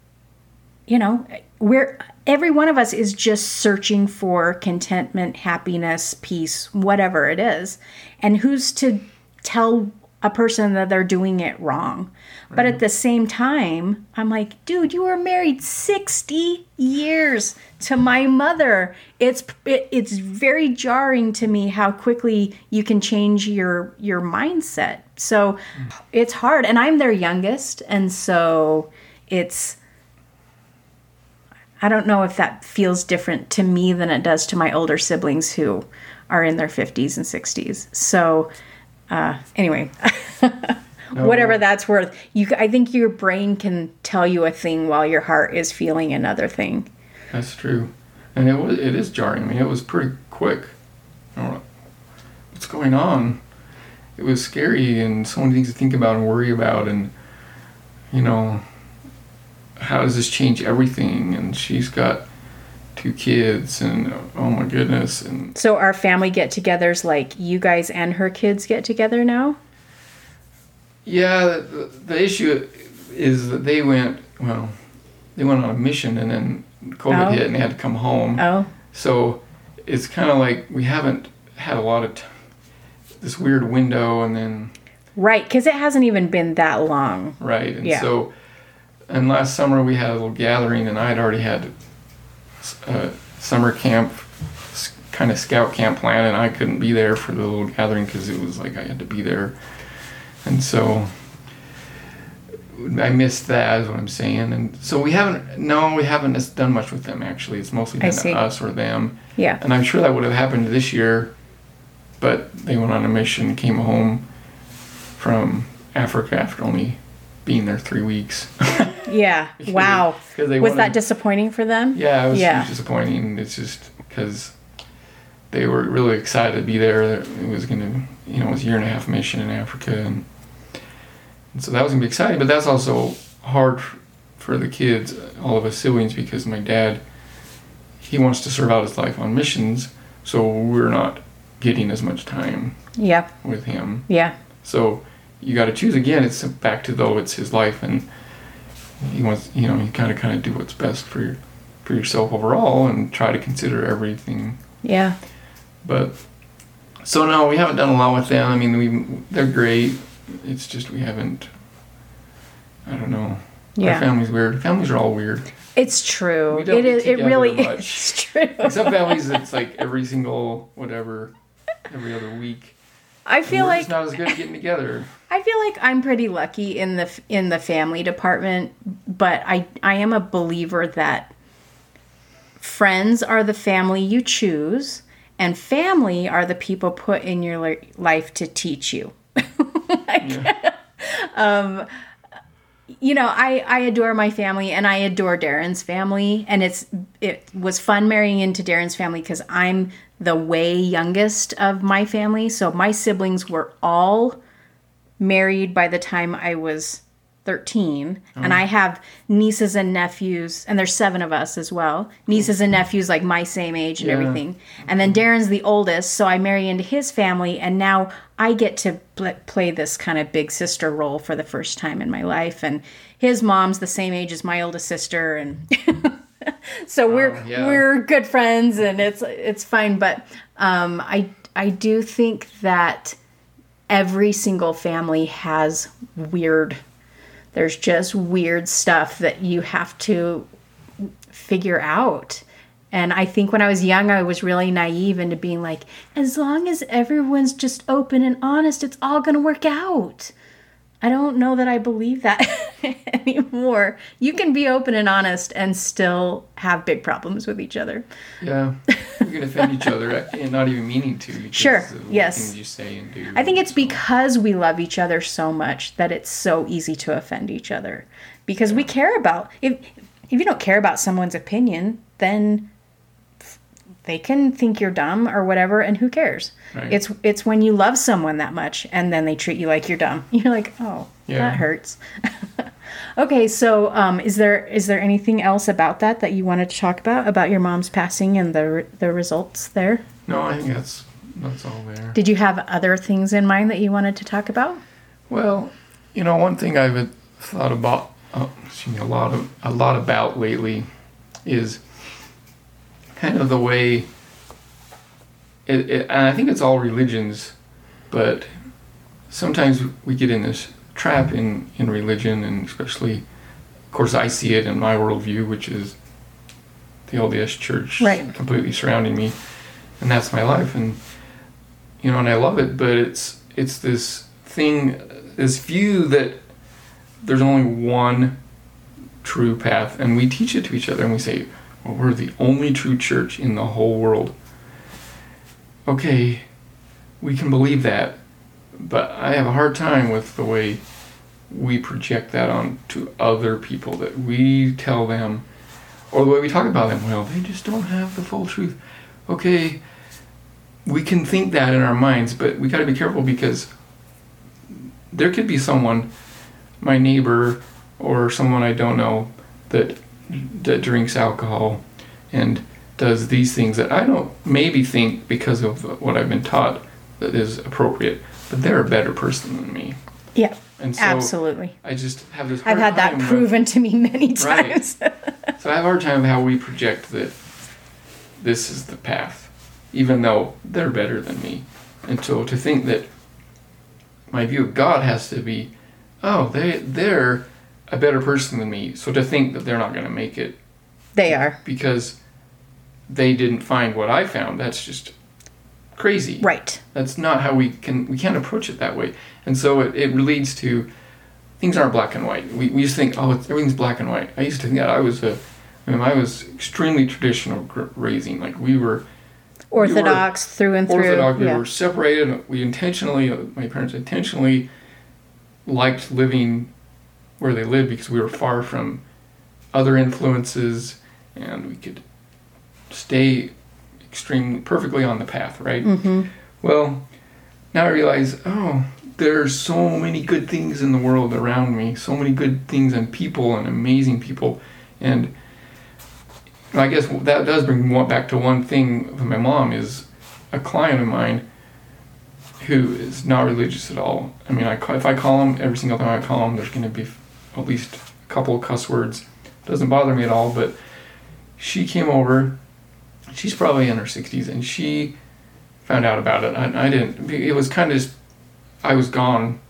you know, we're, every one of us is just searching for contentment, happiness, peace, whatever it is. And who's to tell a person that they're doing it wrong? But at the same time, I'm like, dude, you were married 60 years to my mother. It's it, it's very jarring to me how quickly you can change your your mindset. So hmm. it's hard and I'm their youngest and so it's I don't know if that feels different to me than it does to my older siblings who are in their 50s and 60s. So, uh, anyway, whatever that's worth, you I think your brain can tell you a thing while your heart is feeling another thing. That's true, and it was it is jarring. I mean, it was pretty quick. I What's going on? It was scary, and so many things to think about and worry about, and you know, how does this change everything? And she's got two kids, and oh my goodness, and So our family get-togethers like you guys and her kids get together now? yeah, the, the issue is that they went well, they went on a mission, and then COVID Oh. hit, and they had to come home. Oh, So it's kind of like we haven't had a lot of t- this weird window, and then right, cuz it hasn't even been that long. right, and Yeah. so and last summer we had a little gathering, and I had already had a summer camp, kind of scout camp plan, and I couldn't be there for the little gathering because it was like I had to be there, and so. I missed that, is what I'm saying, and so we haven't. No, we haven't done much with them. Actually, it's mostly been us or them. Yeah. And I'm sure that would have happened this year, but they went on a mission, came home from Africa after only being there three weeks. Yeah. Wow. 'Cause they Was wanted- that disappointing for them? yeah, it was, Yeah. disappointing. It's just because they were really excited to be there. It was going to, you know, it was a year and a half mission in Africa, and, and so that was going to be exciting. But that's also hard for the kids, all of us siblings, because my dad, he wants to serve out his life on missions, so we're not getting as much time Yeah. with him. Yeah. So you got to choose again. It's back to though it's his life, and he wants you know you kind of kind of do what's best for your, for yourself overall, and try to consider everything. Yeah. But so no, we haven't done a lot with them. I mean, we they're great. It's just we haven't. I don't know. Our Yeah. family's weird. Families are all weird. It's true. It is. It really much. is true. Some families, it's like every single whatever, every other week. I feel like not as good at getting together. I feel like I'm pretty lucky in the in the family department, but I I am a believer that friends are the family you choose, and family are the people put in your life to teach you. Um, you know, I I adore my family and I adore Darren's family, and it's it was fun marrying into Darren's family because I'm the way youngest of my family. So my siblings were all married by the time I was 13 and oh. i have nieces and nephews and there's seven of us as well. Nieces and nephews like my same age and Yeah. everything. And then darren's the oldest so i marry into his family and now i get to pl- play this kind of big sister role for the first time in my life. And his mom's the same age as my oldest sister and so we're yeah. we're good friends and it's it's fine but um i i do think that every single family has weird there's just weird stuff that you have to figure out and i think when i was young i was really naive into being like as long as everyone's just open and honest it's all going to work out i don't know that i believe that anymore you can be open and honest and still have big problems with each other Yeah, you can offend each other uh, and not even meaning to. Sure, yes. Things you say and do. I think it's So, because we love each other so much that it's so easy to offend each other because we care about if if you don't care about someone's opinion, then they can think you're dumb or whatever and who cares. Right. It's it's when you love someone that much and then they treat you like you're dumb. You're like, "Oh, Yeah. that hurts." okay, so um, is there is there anything else about that that you wanted to talk about about your mom's passing and the the results there? No, I think that's that's all there. Did you have other things in mind that you wanted to talk about? Well, you know, one thing I've thought about, uh, excuse me, a lot of a lot about lately, is kind of the way. It, it, and I think it's all religions, but sometimes we get in this trap in in religion, and especially, of course, I see it in my worldview, which is the LDS Church Right. completely surrounding me, and that's my life, and you know, and I love it, but it's it's this thing, this view that there's only one true path, and we teach it to each other, and we say, we're the only true church in the whole world. Okay, we can believe that, but I have a hard time with the way we project that on to other people that we tell them or the way we talk about them well they just don't have the full truth okay we can think that in our minds but we got to be careful because there could be someone my neighbor or someone i don't know that that drinks alcohol and does these things that i don't maybe think because of what i've been taught that is appropriate but they're a better person than me Yeah, and so absolutely. i just have this I've had that time with- proven to me many times. Right. so I have a hard time with how we project that this is the path, even though they're better than me. And so to think that my view of God has to be, oh, they they're a better person than me. So to think that they're not going to make it they are. because they didn't find what I found, that's just crazy. Right. That's not how we can we can't approach it that way. And so it, it leads to things aren't black and white. We, we just think oh it's, everything's black and white. I used to think that I was a I mean, I was extremely traditional raising. Like we were Orthodox through and through. orthodox. We yeah. were separated. We intentionally, my parents intentionally liked living where they lived because we were far from other influences, and we could stay extremely perfectly on the path. Right. hmm Well, now I realize, oh, there's so many good things in the world around me, so many good things and people and amazing people, and I guess that does bring me back to one thing. With my mom is a client of mine who is not religious at all. I mean, I if I call him every single time I call him, there's going to be at least a couple of cuss words. Doesn't bother me at all. But she came over. She's probably in her 60s, and she found out about it. I, I didn't. It was kind of just, I was gone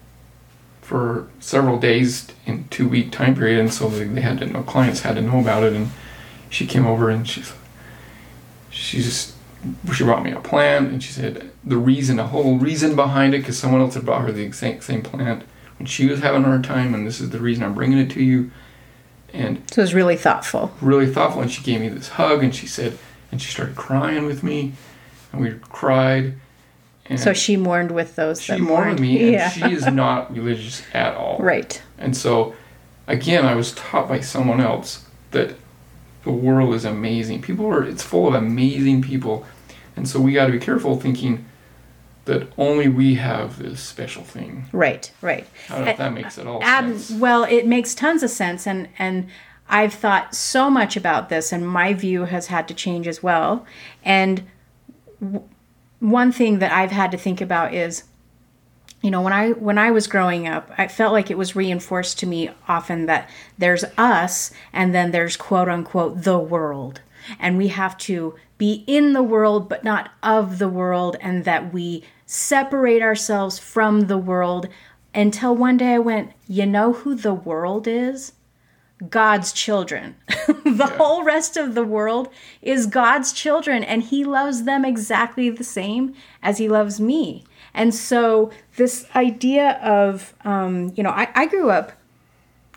for several days in two week time period, and so they, had to know clients had to know about it. And she came over and she she just she brought me a plant, and she said the reason, a whole reason behind it, because someone else had brought her the exact same plant when she was having a hard time, and this is the reason I'm bringing it to you. And So it was really thoughtful. really thoughtful and she gave me this hug and she said and she started crying with me and we cried and So she mourned with those she that mourned me and Yeah. she is not religious at all right. and so again i was taught by someone else that the world is amazing people are it's full of amazing people And so we got to be careful thinking that only we have this special thing. Right, right. How that, that makes it all Ab- sense. Well, it makes tons of sense, and and I've thought so much about this, and my view has had to change as well. And w- one thing that I've had to think about is, you know, when I when I was growing up, I felt like it was reinforced to me often that there's us, and then there's quote unquote the world, and we have to be in the world but not of the world, and that we separate ourselves from the world until one day I went, you know who the world is? God's children. the whole rest of the world is God's children, and He loves them exactly the same as He loves me. And so, this idea of, um, you know, I, I grew up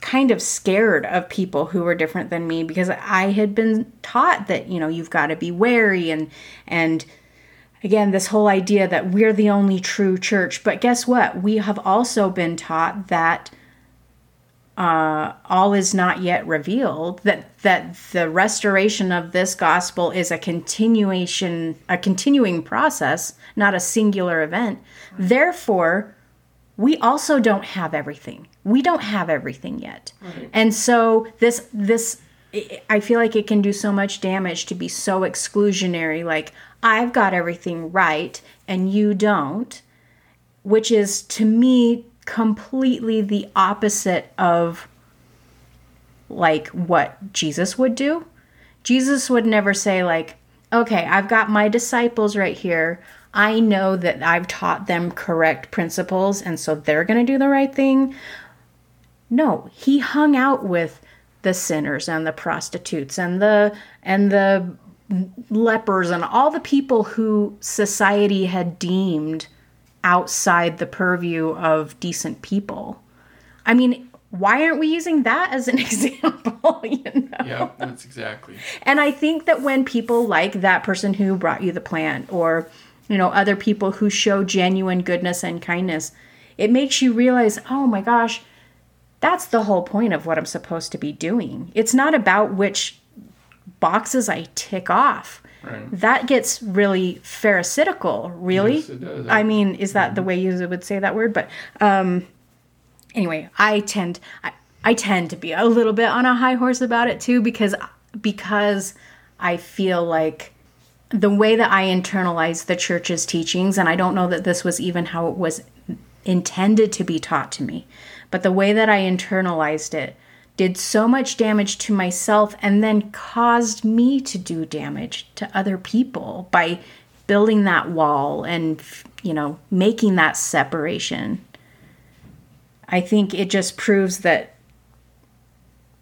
kind of scared of people who were different than me because I had been taught that, you know, you've got to be wary and, and, again this whole idea that we're the only true church. But guess what? We have also been taught that uh, all is not yet revealed that that the restoration of this gospel is a continuation a continuing process not a singular event. Therefore we also don't have everything we don't have everything yet and so this this I feel like it can do so much damage to be so exclusionary like I've got everything right and you don't, which is to me completely the opposite of like what Jesus would do. Jesus would never say like, "Okay, I've got my disciples right here. I know that I've taught them correct principles and so they're going to do the right thing." No, he hung out with the sinners and the prostitutes and the and the lepers and all the people who society had deemed outside the purview of decent people. I mean, why aren't we using that as an example? you know? Yeah, that's exactly. And I think that when people like that person who brought you the plant or you know other people who show genuine goodness and kindness, it makes you realize, "Oh my gosh, that's the whole point of what I'm supposed to be doing. It's not about which boxes I tick off. Right. That gets really pharisaical, really. Yes, it does. I mean, is that the way you would say that word? But um, anyway, I tend I, I tend to be a little bit on a high horse about it too because because I feel like the way that I internalize the church's teachings, and I don't know that this was even how it was intended to be taught to me, but the way that I internalized it did so much damage to myself and then caused me to do damage to other people by building that wall and you know making that separation i think it just proves that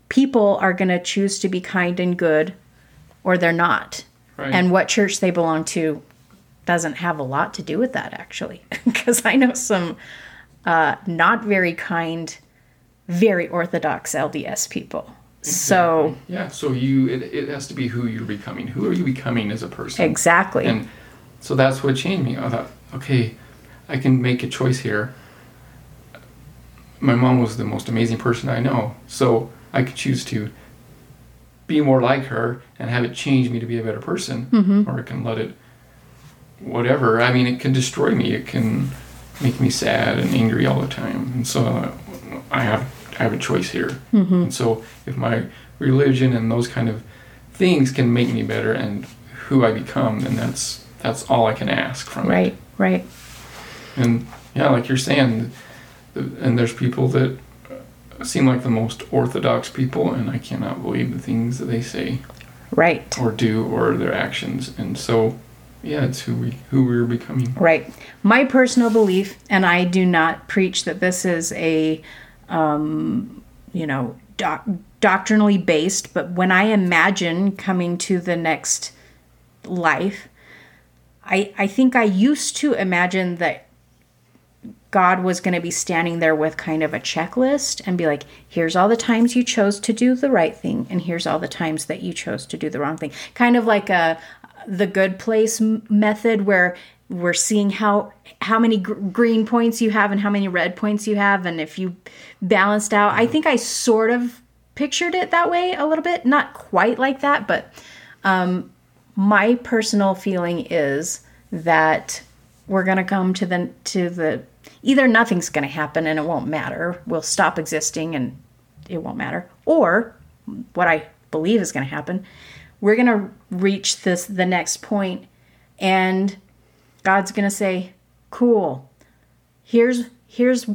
people are going to choose to be kind and good or they're not Right. and what church they belong to doesn't have a lot to do with that actually because i know some uh, not very kind very orthodox lds people so Yeah, so you it, it has to be who you're becoming. Who are you becoming as a person? exactly And so that's what changed me. I thought, okay, I can make a choice here. My mom was the most amazing person I know, so I could choose to be more like her and have it change me to be a better person, Mm-hmm. or I can let it, whatever. I mean, it can destroy me. It can make me sad and angry all the time, and so I have I have a choice here. Mm-hmm. And so if my religion and those kind of things can make me better and who I become, then that's that's all I can ask from it. right right And yeah, like you're saying, and there's people that seem like the most orthodox people, and I cannot believe the things that they say right or do or their actions. And so, yeah, it's who we who we're becoming. Right. My personal belief, and I do not preach that this is a, um, you know, doc- doctrinally based, but when I imagine coming to the next life, I, I think I used to imagine that God was going to be standing there with kind of a checklist and be like, here's all the times you chose to do the right thing, and here's all the times that you chose to do the wrong thing. Kind of like a the good place method where we're seeing how how many gr- green points you have and how many red points you have and if you balanced out i think i sort of pictured it that way a little bit not quite like that but um my personal feeling is that we're going to come to the to the either nothing's going to happen and it won't matter. We'll stop existing and it won't matter. Or what I believe is going to happen, we're going to reach this the next point and God's going to say, "Cool. Here's here's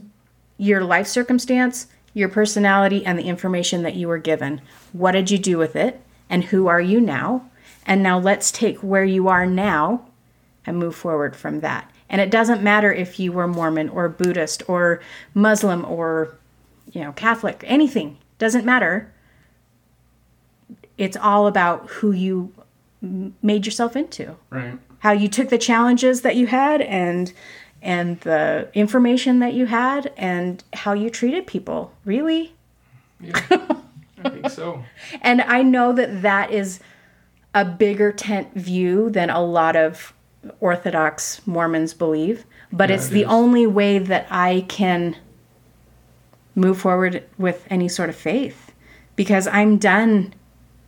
your life circumstance, your personality and the information that you were given. What did you do with it? And who are you now? And now let's take where you are now and move forward from that. And it doesn't matter if you were Mormon or Buddhist or Muslim or you know Catholic, anything. Doesn't matter. It's all about who you made yourself into. Right. How you took the challenges that you had and and the information that you had and how you treated people. Really? Yeah. I think so. And I know that that is a bigger tent view than a lot of Orthodox Mormons believe, but Yeah, it's it the is. only way that I can move forward with any sort of faith because I'm done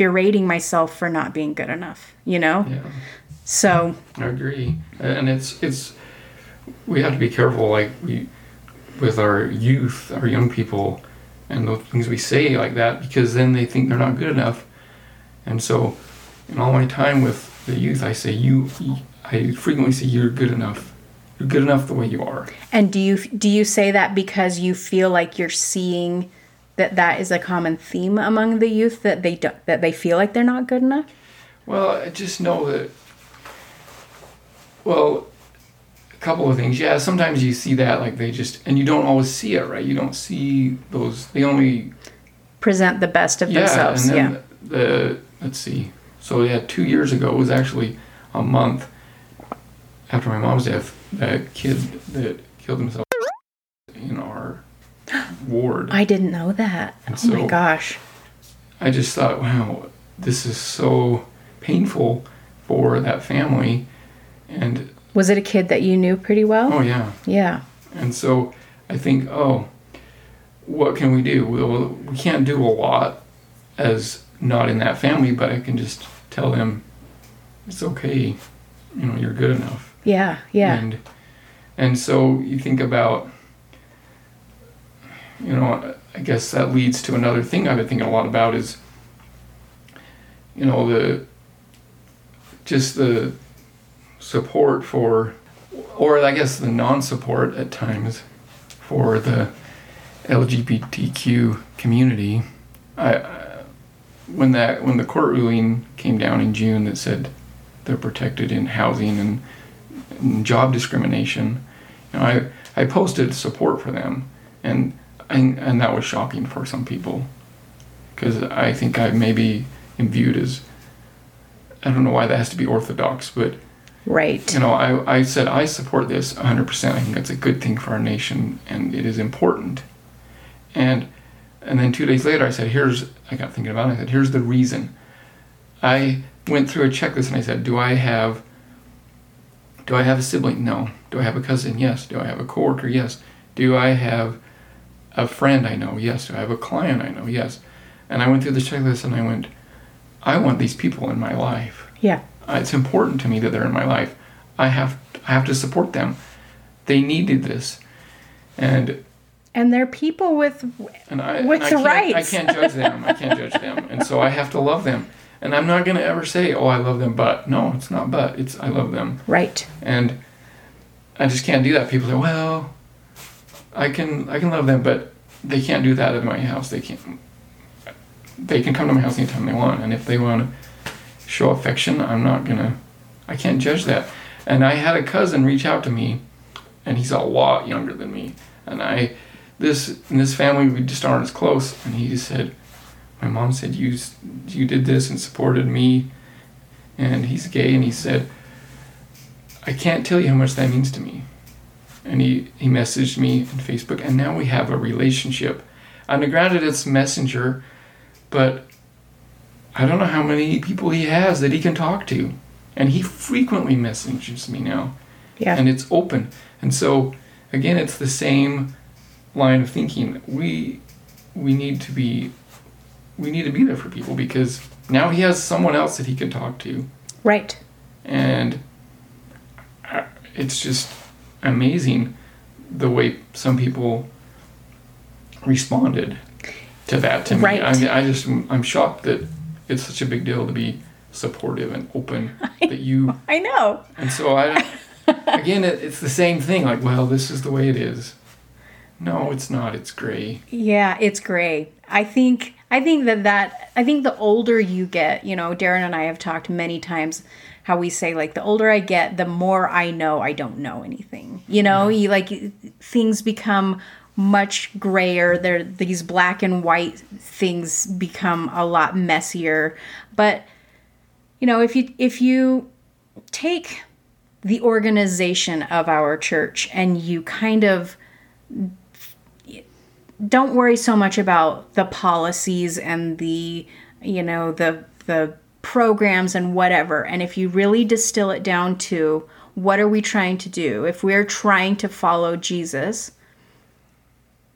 berating myself for not being good enough, you know? Yeah. So, I agree, and it's it's we have to be careful, like we with our youth, our young people, and the things we say like that, because then they think they're not good enough, and so in all my time with the youth, I say you, I frequently say you're good enough, you're good enough the way you are. and do you do you say that because you feel like you're seeing that that is a common theme among the youth that they don't, that they feel like they're not good enough? Well, I just know that. Well, a couple of things. Yeah, sometimes you see that, like they just, and you don't always see it, right? You don't see those. They only Present the best of yeah, themselves. and yeah. then the let's see. So yeah, two years ago it was actually a month after my mom's death. That kid that killed himself ward. I didn't know that. And oh my gosh. I just thought, wow, this is so painful for that family, and Was it a kid that you knew pretty well? oh yeah, Yeah. And so I think, oh, what can we do? Well, we can't do a lot as not in that family, but I can just tell them it's okay. You know, you're good enough. Yeah. Yeah. And and so you think about, you know, I guess that leads to another thing I've been thinking a lot about is, you know, the just the support for, or I guess the non-support at times for the LGBTQ community. I, when that when the court ruling came down in June that said they're protected in housing and, and job discrimination, you know, I I posted support for them, and and, and that was shocking for some people, because I think I maybe am viewed as I don't know why that has to be orthodox, but right. you know, I, I said I support this 100%. I think that's a good thing for our nation and it is important. And and then two days later, I said, here's, I got thinking about it. I said, here's the reason. I went through a checklist and I said, do I have, do I have a sibling? No. Do I have a cousin? Yes. Do I have a coworker? Yes. Do I have a friend I know? Yes. Do I have a client I know? Yes. And I went through the checklist and I went, I want these people in my life Yeah. uh, it's important to me that they're in my life. I have I have to support them. They needed this, and And they're people with and I With and I the can't, I can't judge them. I can't judge them, and so I have to love them. And I'm not gonna ever say, "Oh, I love them," but no, it's not. But it's I love them, right. and I just can't do that. People say, "Well, I can I can love them, but they can't do that at my house. They can't. They can come to my house anytime they want, and if they want to show affection, I'm not gonna. I can't judge that. And I had a cousin reach out to me, and he's a lot younger than me. And I, this in this family we just aren't as close. And he said, my mom said you you did this and supported me, and he's gay, and he said, I can't tell you how much that means to me. And he he messaged me on Facebook, and now we have a relationship. And granted, it's messenger, but I don't know how many people he has that he can talk to. And he frequently messages me now. Yeah. And it's open. And so again it's the same line of thinking. We we need to be we need to be there for people because now he has someone else that he can talk to. Right. And uh, it's just amazing the way some people responded to that to me. Right. I, mean, I just I'm shocked that it's such a big deal to be supportive and open that you I know. and so I again it, it's the same thing like well this is the way it is. No, it's not. It's gray. Yeah, it's gray. I think I think that that I think the older you get, you know, Darren and I have talked many times how we say like the older I get, the more I know I don't know anything. You know, you like things become much grayer. There these black and white things become a lot messier. But you know, if you if you take the organization of our church and you kind of don't worry so much about the policies and the you know the the programs and whatever. And if you really distill it down to what are we trying to do? If we're trying to follow Jesus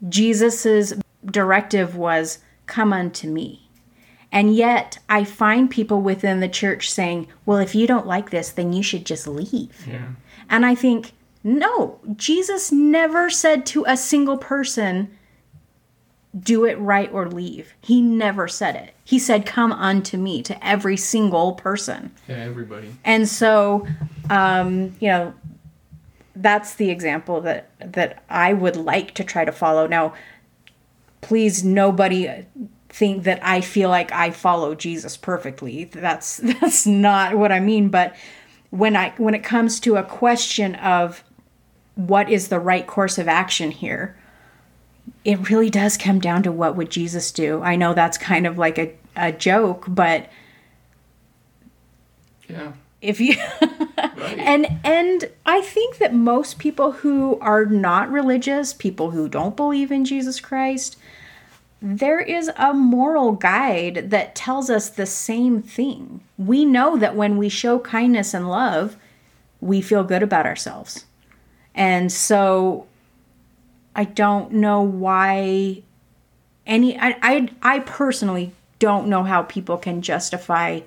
Jesus's directive was come unto me. And yet I find people within the church saying well if you don't like this then you should just leave. Yeah. and I think no Jesus never said to a single person do it right or leave. He never said it. He said, Come unto me to every single person. Yeah, everybody. And so, um, you know, that's the example that that I would like to try to follow. Now, please, nobody think that I feel like I follow Jesus perfectly. That's that's not what I mean. But when I when it comes to a question of what is the right course of action here, it really does come down to what would Jesus do. I know that's kind of like a, a joke, but Yeah. if you Right. and and I think that most people who are not religious, people who don't believe in Jesus Christ, there is a moral guide that tells us the same thing. We know that when we show kindness and love, we feel good about ourselves. And so I don't know why any I I, I personally don't know how people can justify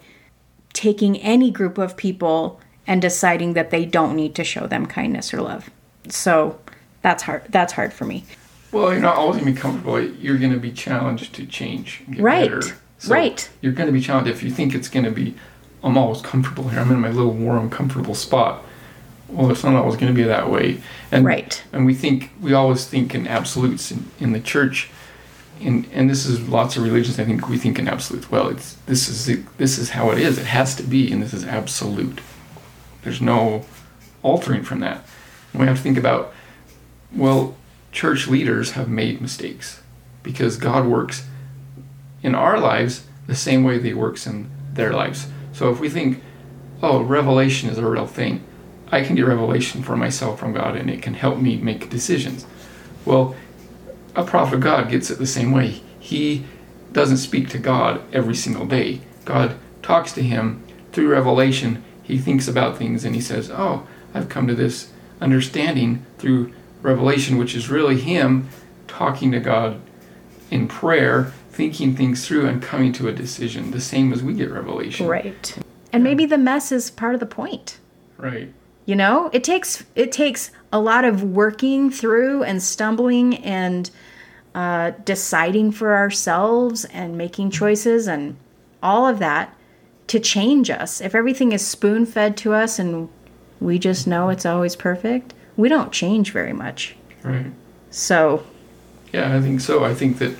taking any group of people and deciding that they don't need to show them kindness or love. So that's hard that's hard for me. Well, you're not always gonna be comfortable. You're gonna be challenged to change. Right. better. So Right. You're gonna be challenged if you think it's gonna be. I'm always comfortable here. I'm in my little warm, comfortable spot. Well, it's not always gonna be that way. And Right. and we think we always think in absolutes in, in the church. And, and this is lots of religions. I think we think in absolutes. Well, it's this is this is how it is. It has to be, and this is absolute. There's no altering from that. And we have to think about well, church leaders have made mistakes because God works in our lives the same way that He works in their lives. So if we think, oh, revelation is a real thing, I can get revelation for myself from God and it can help me make decisions. Well, a prophet of God gets it the same way. He doesn't speak to God every single day. God talks to him through revelation. He thinks about things and he says, Oh, I've come to this understanding through revelation, which is really him talking to God in prayer, thinking things through, and coming to a decision, the same as we get revelation. Right. And maybe the mess is part of the point. Right. You know, it takes it takes a lot of working through and stumbling and uh, deciding for ourselves and making choices and all of that to change us. If everything is spoon fed to us and we just know it's always perfect, we don't change very much. Right. So, Yeah, I think so. I think that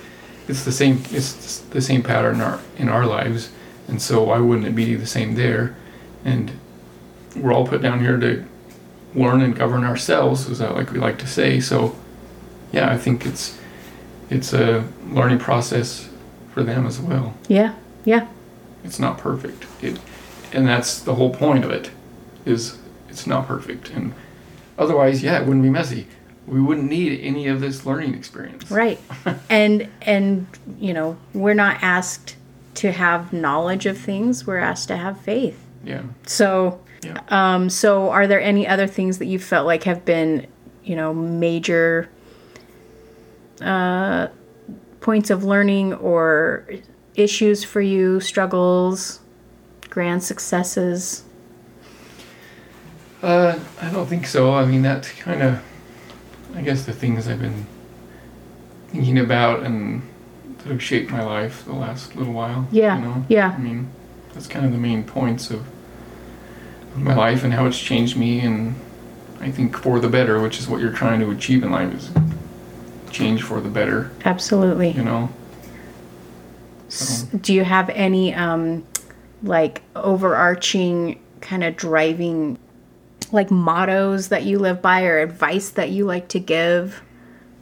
it's the same. It's the same pattern in our in our lives, and so why wouldn't it be the same there? And we're all put down here to learn and govern ourselves, is that like we like to say. So, yeah, I think it's it's a learning process for them as well. yeah, yeah, It's not perfect. It, and that's the whole point of it, is it's not perfect. And otherwise, yeah, it wouldn't be messy. We wouldn't need any of this learning experience. right. and and you know, we're not asked to have knowledge of things, we're asked to have faith. Yeah. So, Yeah. um, so are there any other things that you felt like have been, you know, major uh, points of learning or issues for you, struggles, grand successes? Uh, I don't think so. I mean, that's kind of, I guess, the things I've been thinking about and that have shaped my life the last little while. Yeah. You know? Yeah. I mean, that's kind of the main points of, of my life and how it's changed me, and I think for the better, which is what you're trying to achieve in life, is change for the better. Absolutely. You know. S- Do you have any um, like overarching kind of driving like mottos that you live by or advice that you like to give?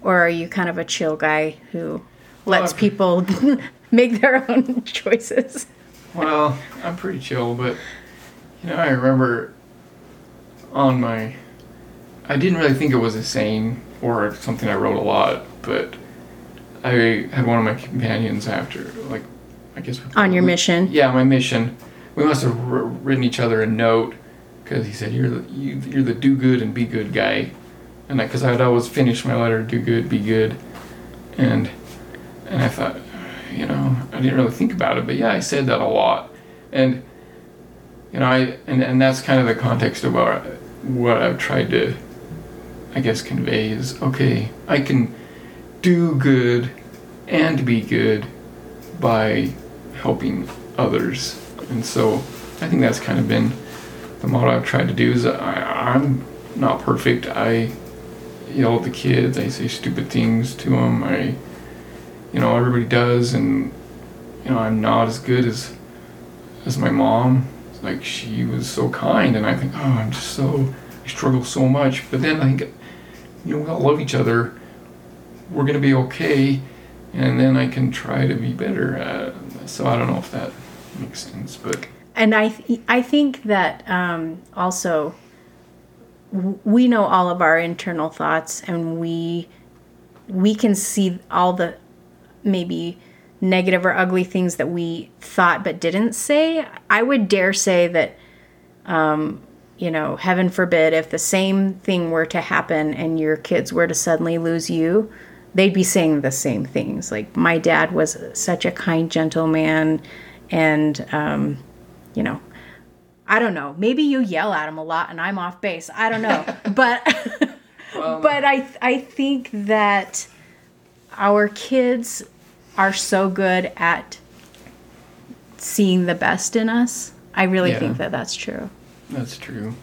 Or are you kind of a chill guy who lets Well, people make their own choices? Well, I'm pretty chill, but know, I remember on my I didn't really think it was a saying or something I wrote a lot, but I had one of my companions after, like, I guess On your mission? Yeah, my mission. We must have wr- written each other a note because he said you're the you, you're the do good and be good guy, and because I'd always finish my letter do good be good, and and I thought, you know, I didn't really think about it, but yeah, I said that a lot, and know, I and and that's kind of the context of what what I've tried to, I guess, convey is okay. I can do good and be good by helping others, and so I think that's kind of been the motto I've tried to do. Is I, I'm not perfect. I yell at the kids. I say stupid things to them. I, you know, everybody does, and you know, I'm not as good as as my mom. Like she was so kind, and I think, oh, I'm just so I struggle so much. But then I think, you know, we all love each other. We're gonna be okay, and then I can try to be better. Uh, so I don't know if that makes sense, but And I, th- I think that um, also we know all of our internal thoughts, and we we can see all the maybe negative or ugly things that we thought but didn't say. I would dare say that, um, you know, heaven forbid, if the same thing were to happen and your kids were to suddenly lose you, they'd be saying the same things. Like, my dad was such a kind, gentle man, and, um, you know, I don't know. Maybe you yell at him a lot and I'm off base. I don't know. but but I I think that our kids are so good at seeing the best in us. I really Yeah. think that that's true. that's true.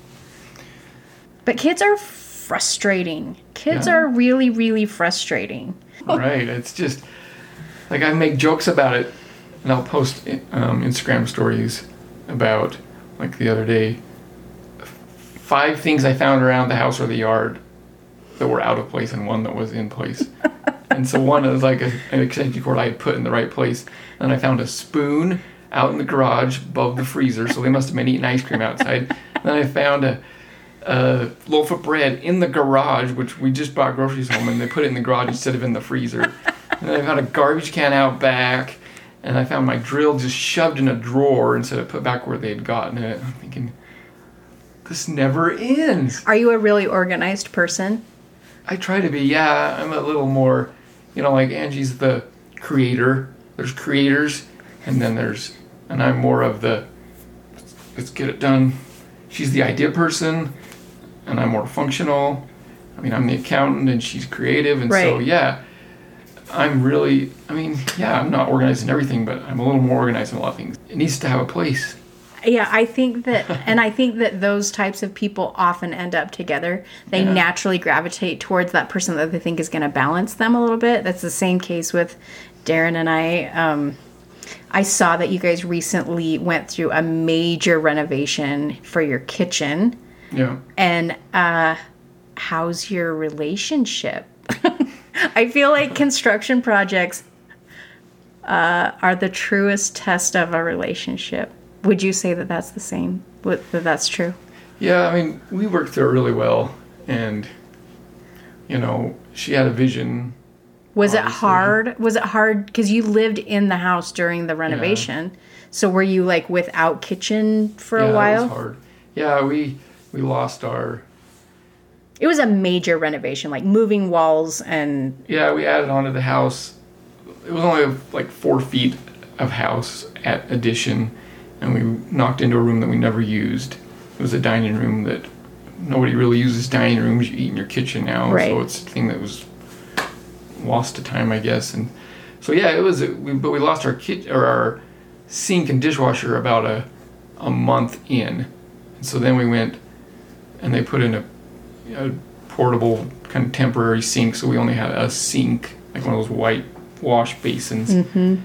But kids are frustrating. Kids Yeah. are really really frustrating. right. It's just like I make jokes about it, and I'll post um, Instagram stories about like the other day. Five things I found around the house or the yard that were out of place, and one that was in place. and so one is like a, an extension cord I had put in the right place, and I found a spoon out in the garage above the freezer. So they must have been eating ice cream outside. then I found a a loaf of bread in the garage, which we just bought groceries home, and they put it in the garage instead of in the freezer. And then I found a garbage can out back, and I found my drill just shoved in a drawer instead of put back where they had gotten it. I'm thinking, this never ends. Are you a really organized person? I try to be, yeah, I'm a little more, you know, like Angie's the creator. There's creators, and then there's, and I'm more of the, let's get it done. She's the idea person, and I'm more functional. I mean, I'm the accountant, and she's creative, and so yeah, I'm really, I mean, yeah, I'm not organized in everything, but I'm a little more organized in a lot of things. It needs to have a place. Yeah, I think that, and I think that those types of people often end up together. They Yeah. naturally gravitate towards that person that they think is going to balance them a little bit. That's the same case with Darren and I. Um, I saw that you guys recently went through a major renovation for your kitchen. Yeah. And uh, how's your relationship? I feel like construction projects uh, are the truest test of a relationship. Would you say that that's the same? That that's true? Yeah, I mean, we worked there really well, and you know, she had a vision. Was it hard? Was it hard because you lived in the house during the renovation? So were you like without kitchen for yeah, a while? It was hard. Yeah, we we lost our. It was a major renovation, like moving walls and Yeah, we added onto the house. It was only like four feet of house at addition, and we knocked into a room that we never used. It was a dining room that nobody really uses dining rooms. You eat in your kitchen now, Right. so it's a thing that was lost to time, I guess. And so yeah, it was. We, but we lost our kit or our sink and dishwasher about a a month in, and so then we went and they put in a, a portable kind of temporary sink, so we only had a sink, like one of those white wash basins. Mm-hmm.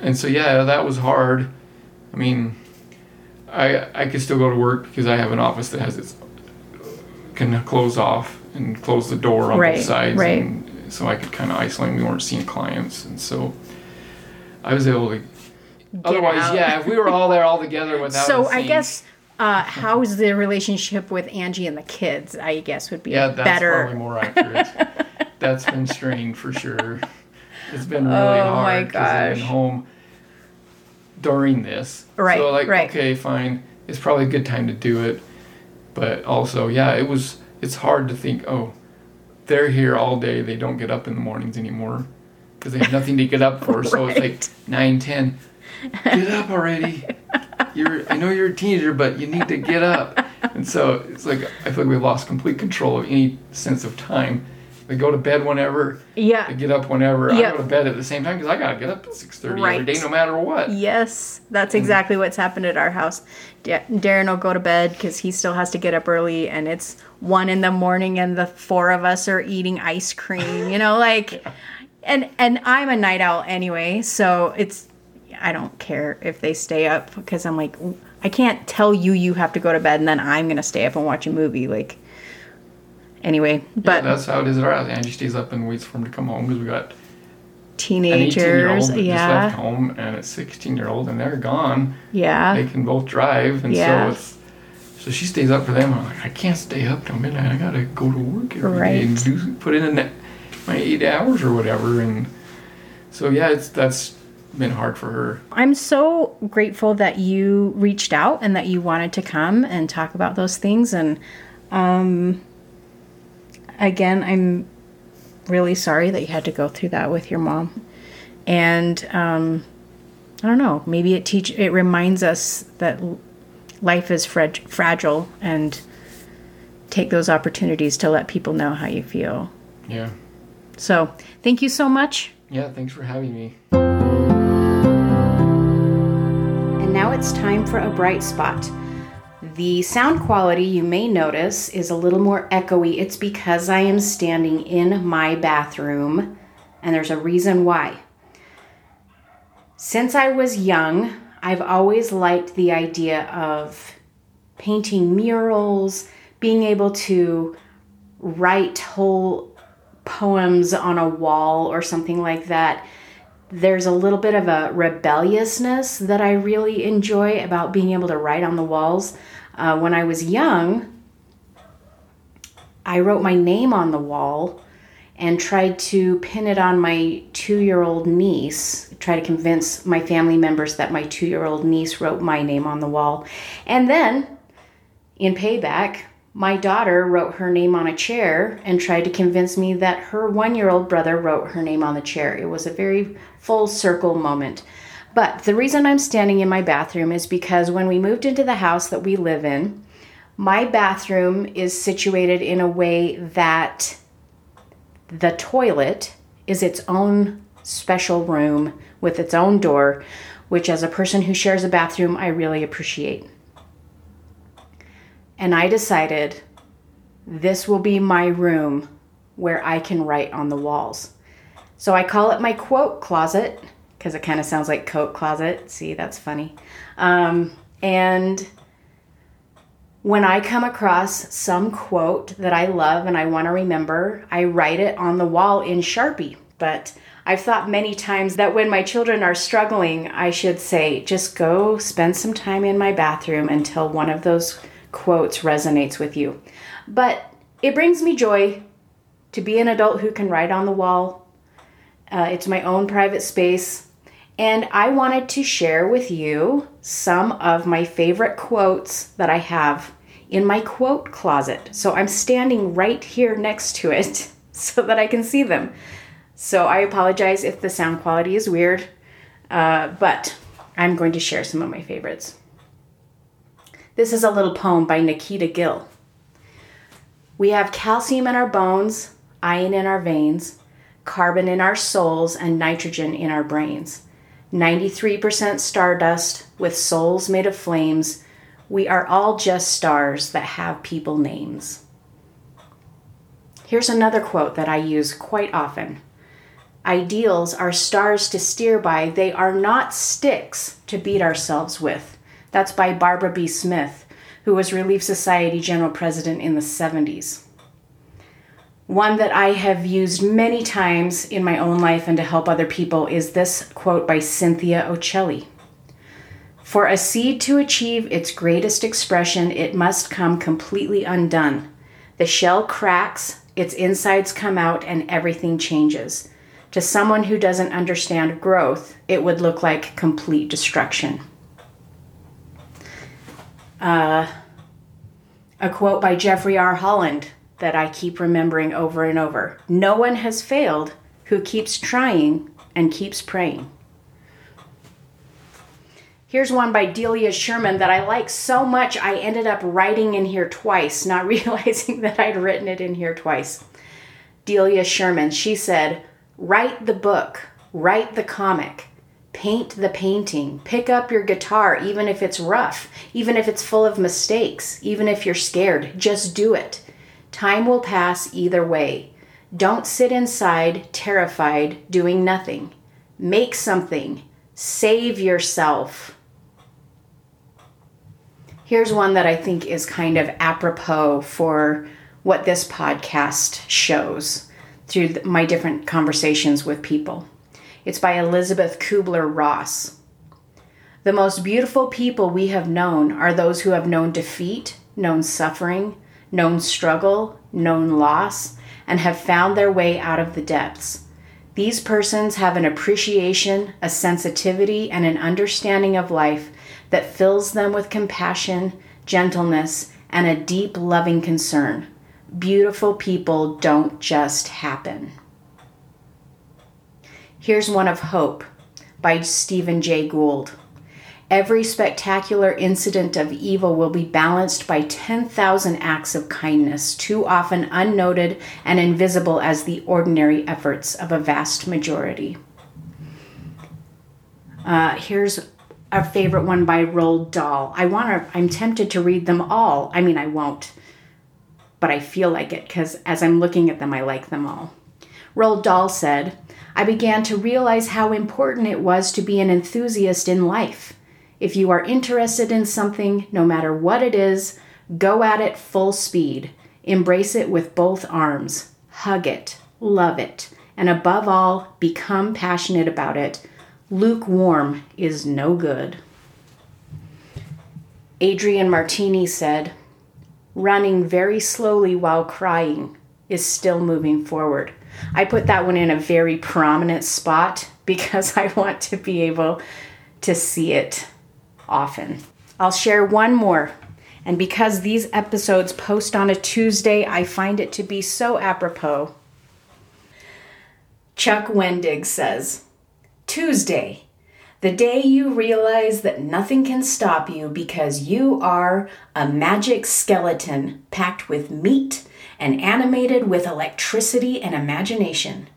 And so yeah, that was hard. I mean, I I could still go to work because I have an office that has its can close off and close the door on Right, both sides, right. and so I could kind of isolate. We weren't seeing clients, and so I was able to. Otherwise, out. yeah, if we were all there all together without. So I guess uh, how's the relationship with Angie and the kids? I guess would be Yeah, that's better. probably more accurate. that's been strained for sure. It's been really Oh, my hard 'cause I've been gosh. home during this. Right, So like, right. okay, fine. It's probably a good time to do it, but also, yeah, it was. It's hard to think. Oh, they're here all day. They don't get up in the mornings anymore because they have nothing to get up for. So it's Right. like nine, ten. Get up already. You're. I know you're a teenager, but you need to get up. And so it's like I feel like we lost complete control of any sense of time. They go to bed whenever. yeah. They get up whenever. I go to bed at the same time because I gotta get up at six thirty every Right. day, no matter what. Yes, that's exactly what's happened at our house. Da- Darren will go to bed because he still has to get up early, and it's one in the morning, and the four of us are eating ice cream. You know, like, and and I'm a night owl anyway, so it's I don't care if they stay up because I'm like I can't tell you you have to go to bed, and then I'm gonna stay up and watch a movie. Like, anyway, But but that's how it is at our house. Angie stays up and waits for him to come home because we got an 18 year old teenagers, that just left home and a 16 year old, and they're gone. yeah. They can both drive, and Yeah. so it's so she stays up for them. I'm like, I can't stay up till midnight. I gotta go to work every day and do put in a my eight hours or whatever. And so yeah, it's that's been hard for her. I'm so grateful that you reached out and that you wanted to come and talk about those things. And um, again, I'm really sorry that you had to go through that with your mom. And um, I don't know, maybe it teach it reminds us that life is frag- fragile and take those opportunities to let people know how you feel. Yeah, So, thank you so much. yeah. Thanks for having me. And now it's time for a bright spot. The sound quality you may notice is a little more echoey. It's because I am standing in my bathroom, and there's a reason why. Since I was young, I've always liked the idea of painting murals, being able to write whole poems on a wall or something like that there's a little bit of a rebelliousness that I really enjoy about being able to write on the walls. Uh, when I was young, I wrote my name on the wall and tried to pin it on my two year old niece, try to convince my family members that my two year old niece wrote my name on the wall. And then, in payback, my daughter wrote her name on a chair and tried to convince me that her one year old brother wrote her name on the chair. It was a very full circle moment. But the reason I'm standing in my bathroom is because when we moved into the house that we live in, my bathroom is situated in a way that the toilet is its own special room with its own door, which, as a person who shares a bathroom, I really appreciate. And I decided this will be my room where I can write on the walls. So I call it my quote closet because it kind of sounds like coat closet. See, that's funny. Um, and when I come across some quote that I love and I want to remember, I write it on the wall in Sharpie. But I've thought many times that when my children are struggling, I should say, just go spend some time in my bathroom until one of those quotes resonates with you. But it brings me joy to be an adult who can write on the wall. Uh, it's my own private space. And I wanted to share with you some of my favorite quotes that I have in my quote closet. So I'm standing right here next to it so that I can see them. So I apologize if the sound quality is weird, uh, but I'm going to share some of my favorites. This is a little poem by Nikita Gill. We have calcium in our bones, iron in our veins, carbon in our souls, and nitrogen in our brains. 93% stardust with souls made of flames. We are all just stars that have people names. Here's another quote that I use quite often Ideals are stars to steer by, they are not sticks to beat ourselves with. That's by Barbara B. Smith, who was Relief Society General President in the 70s. One that I have used many times in my own life and to help other people is this quote by Cynthia Occelli. For a seed to achieve its greatest expression, it must come completely undone. The shell cracks, its insides come out, and everything changes. To someone who doesn't understand growth, it would look like complete destruction. Uh, a quote by Jeffrey R. Holland that I keep remembering over and over No one has failed who keeps trying and keeps praying. Here's one by Delia Sherman that I like so much I ended up writing in here twice, not realizing that I'd written it in here twice. Delia Sherman, she said, Write the book, write the comic, paint the painting, pick up your guitar, even if it's rough, even if it's full of mistakes, even if you're scared. Just do it. Time will pass either way. Don't sit inside, terrified, doing nothing. Make something. Save yourself. Here's one that I think is kind of apropos for what this podcast shows through my different conversations with people. It's by Elizabeth Kubler Ross. The most beautiful people we have known are those who have known defeat, known suffering, known struggle, known loss, and have found their way out of the depths. These persons have an appreciation, a sensitivity, and an understanding of life that fills them with compassion, gentleness, and a deep loving concern beautiful people don't just happen. Here's one of Hope by Stephen Jay Gould. Every spectacular incident of evil will be balanced by 10,000 acts of kindness, too often unnoted and invisible as the ordinary efforts of a vast majority. Uh, here's a favorite one by Roald Dahl. I want to. I'm tempted to read them all. I mean, I won't but I feel like it because as I'm looking at them, I like them all. Roald Dahl said, I began to realize how important it was to be an enthusiast in life. If you are interested in something, no matter what it is, go at it full speed. Embrace it with both arms. Hug it. Love it. And above all, become passionate about it. Lukewarm is no good. Adrian Martini said, running very slowly while crying is still moving forward. I put that one in a very prominent spot because I want to be able to see it often. I'll share one more. And because these episodes post on a Tuesday, I find it to be so apropos. Chuck Wendig says Tuesday, the day you realize that nothing can stop you because you are a magic skeleton packed with meat and animated with electricity and imagination.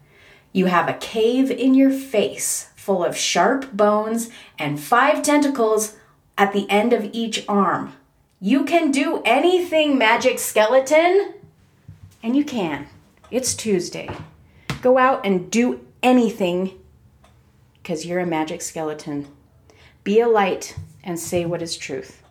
You have a cave in your face full of sharp bones and five tentacles at the end of each arm. You can do anything, magic skeleton! And you can. It's Tuesday. Go out and do anything because you're a magic skeleton. Be a light and say what is truth.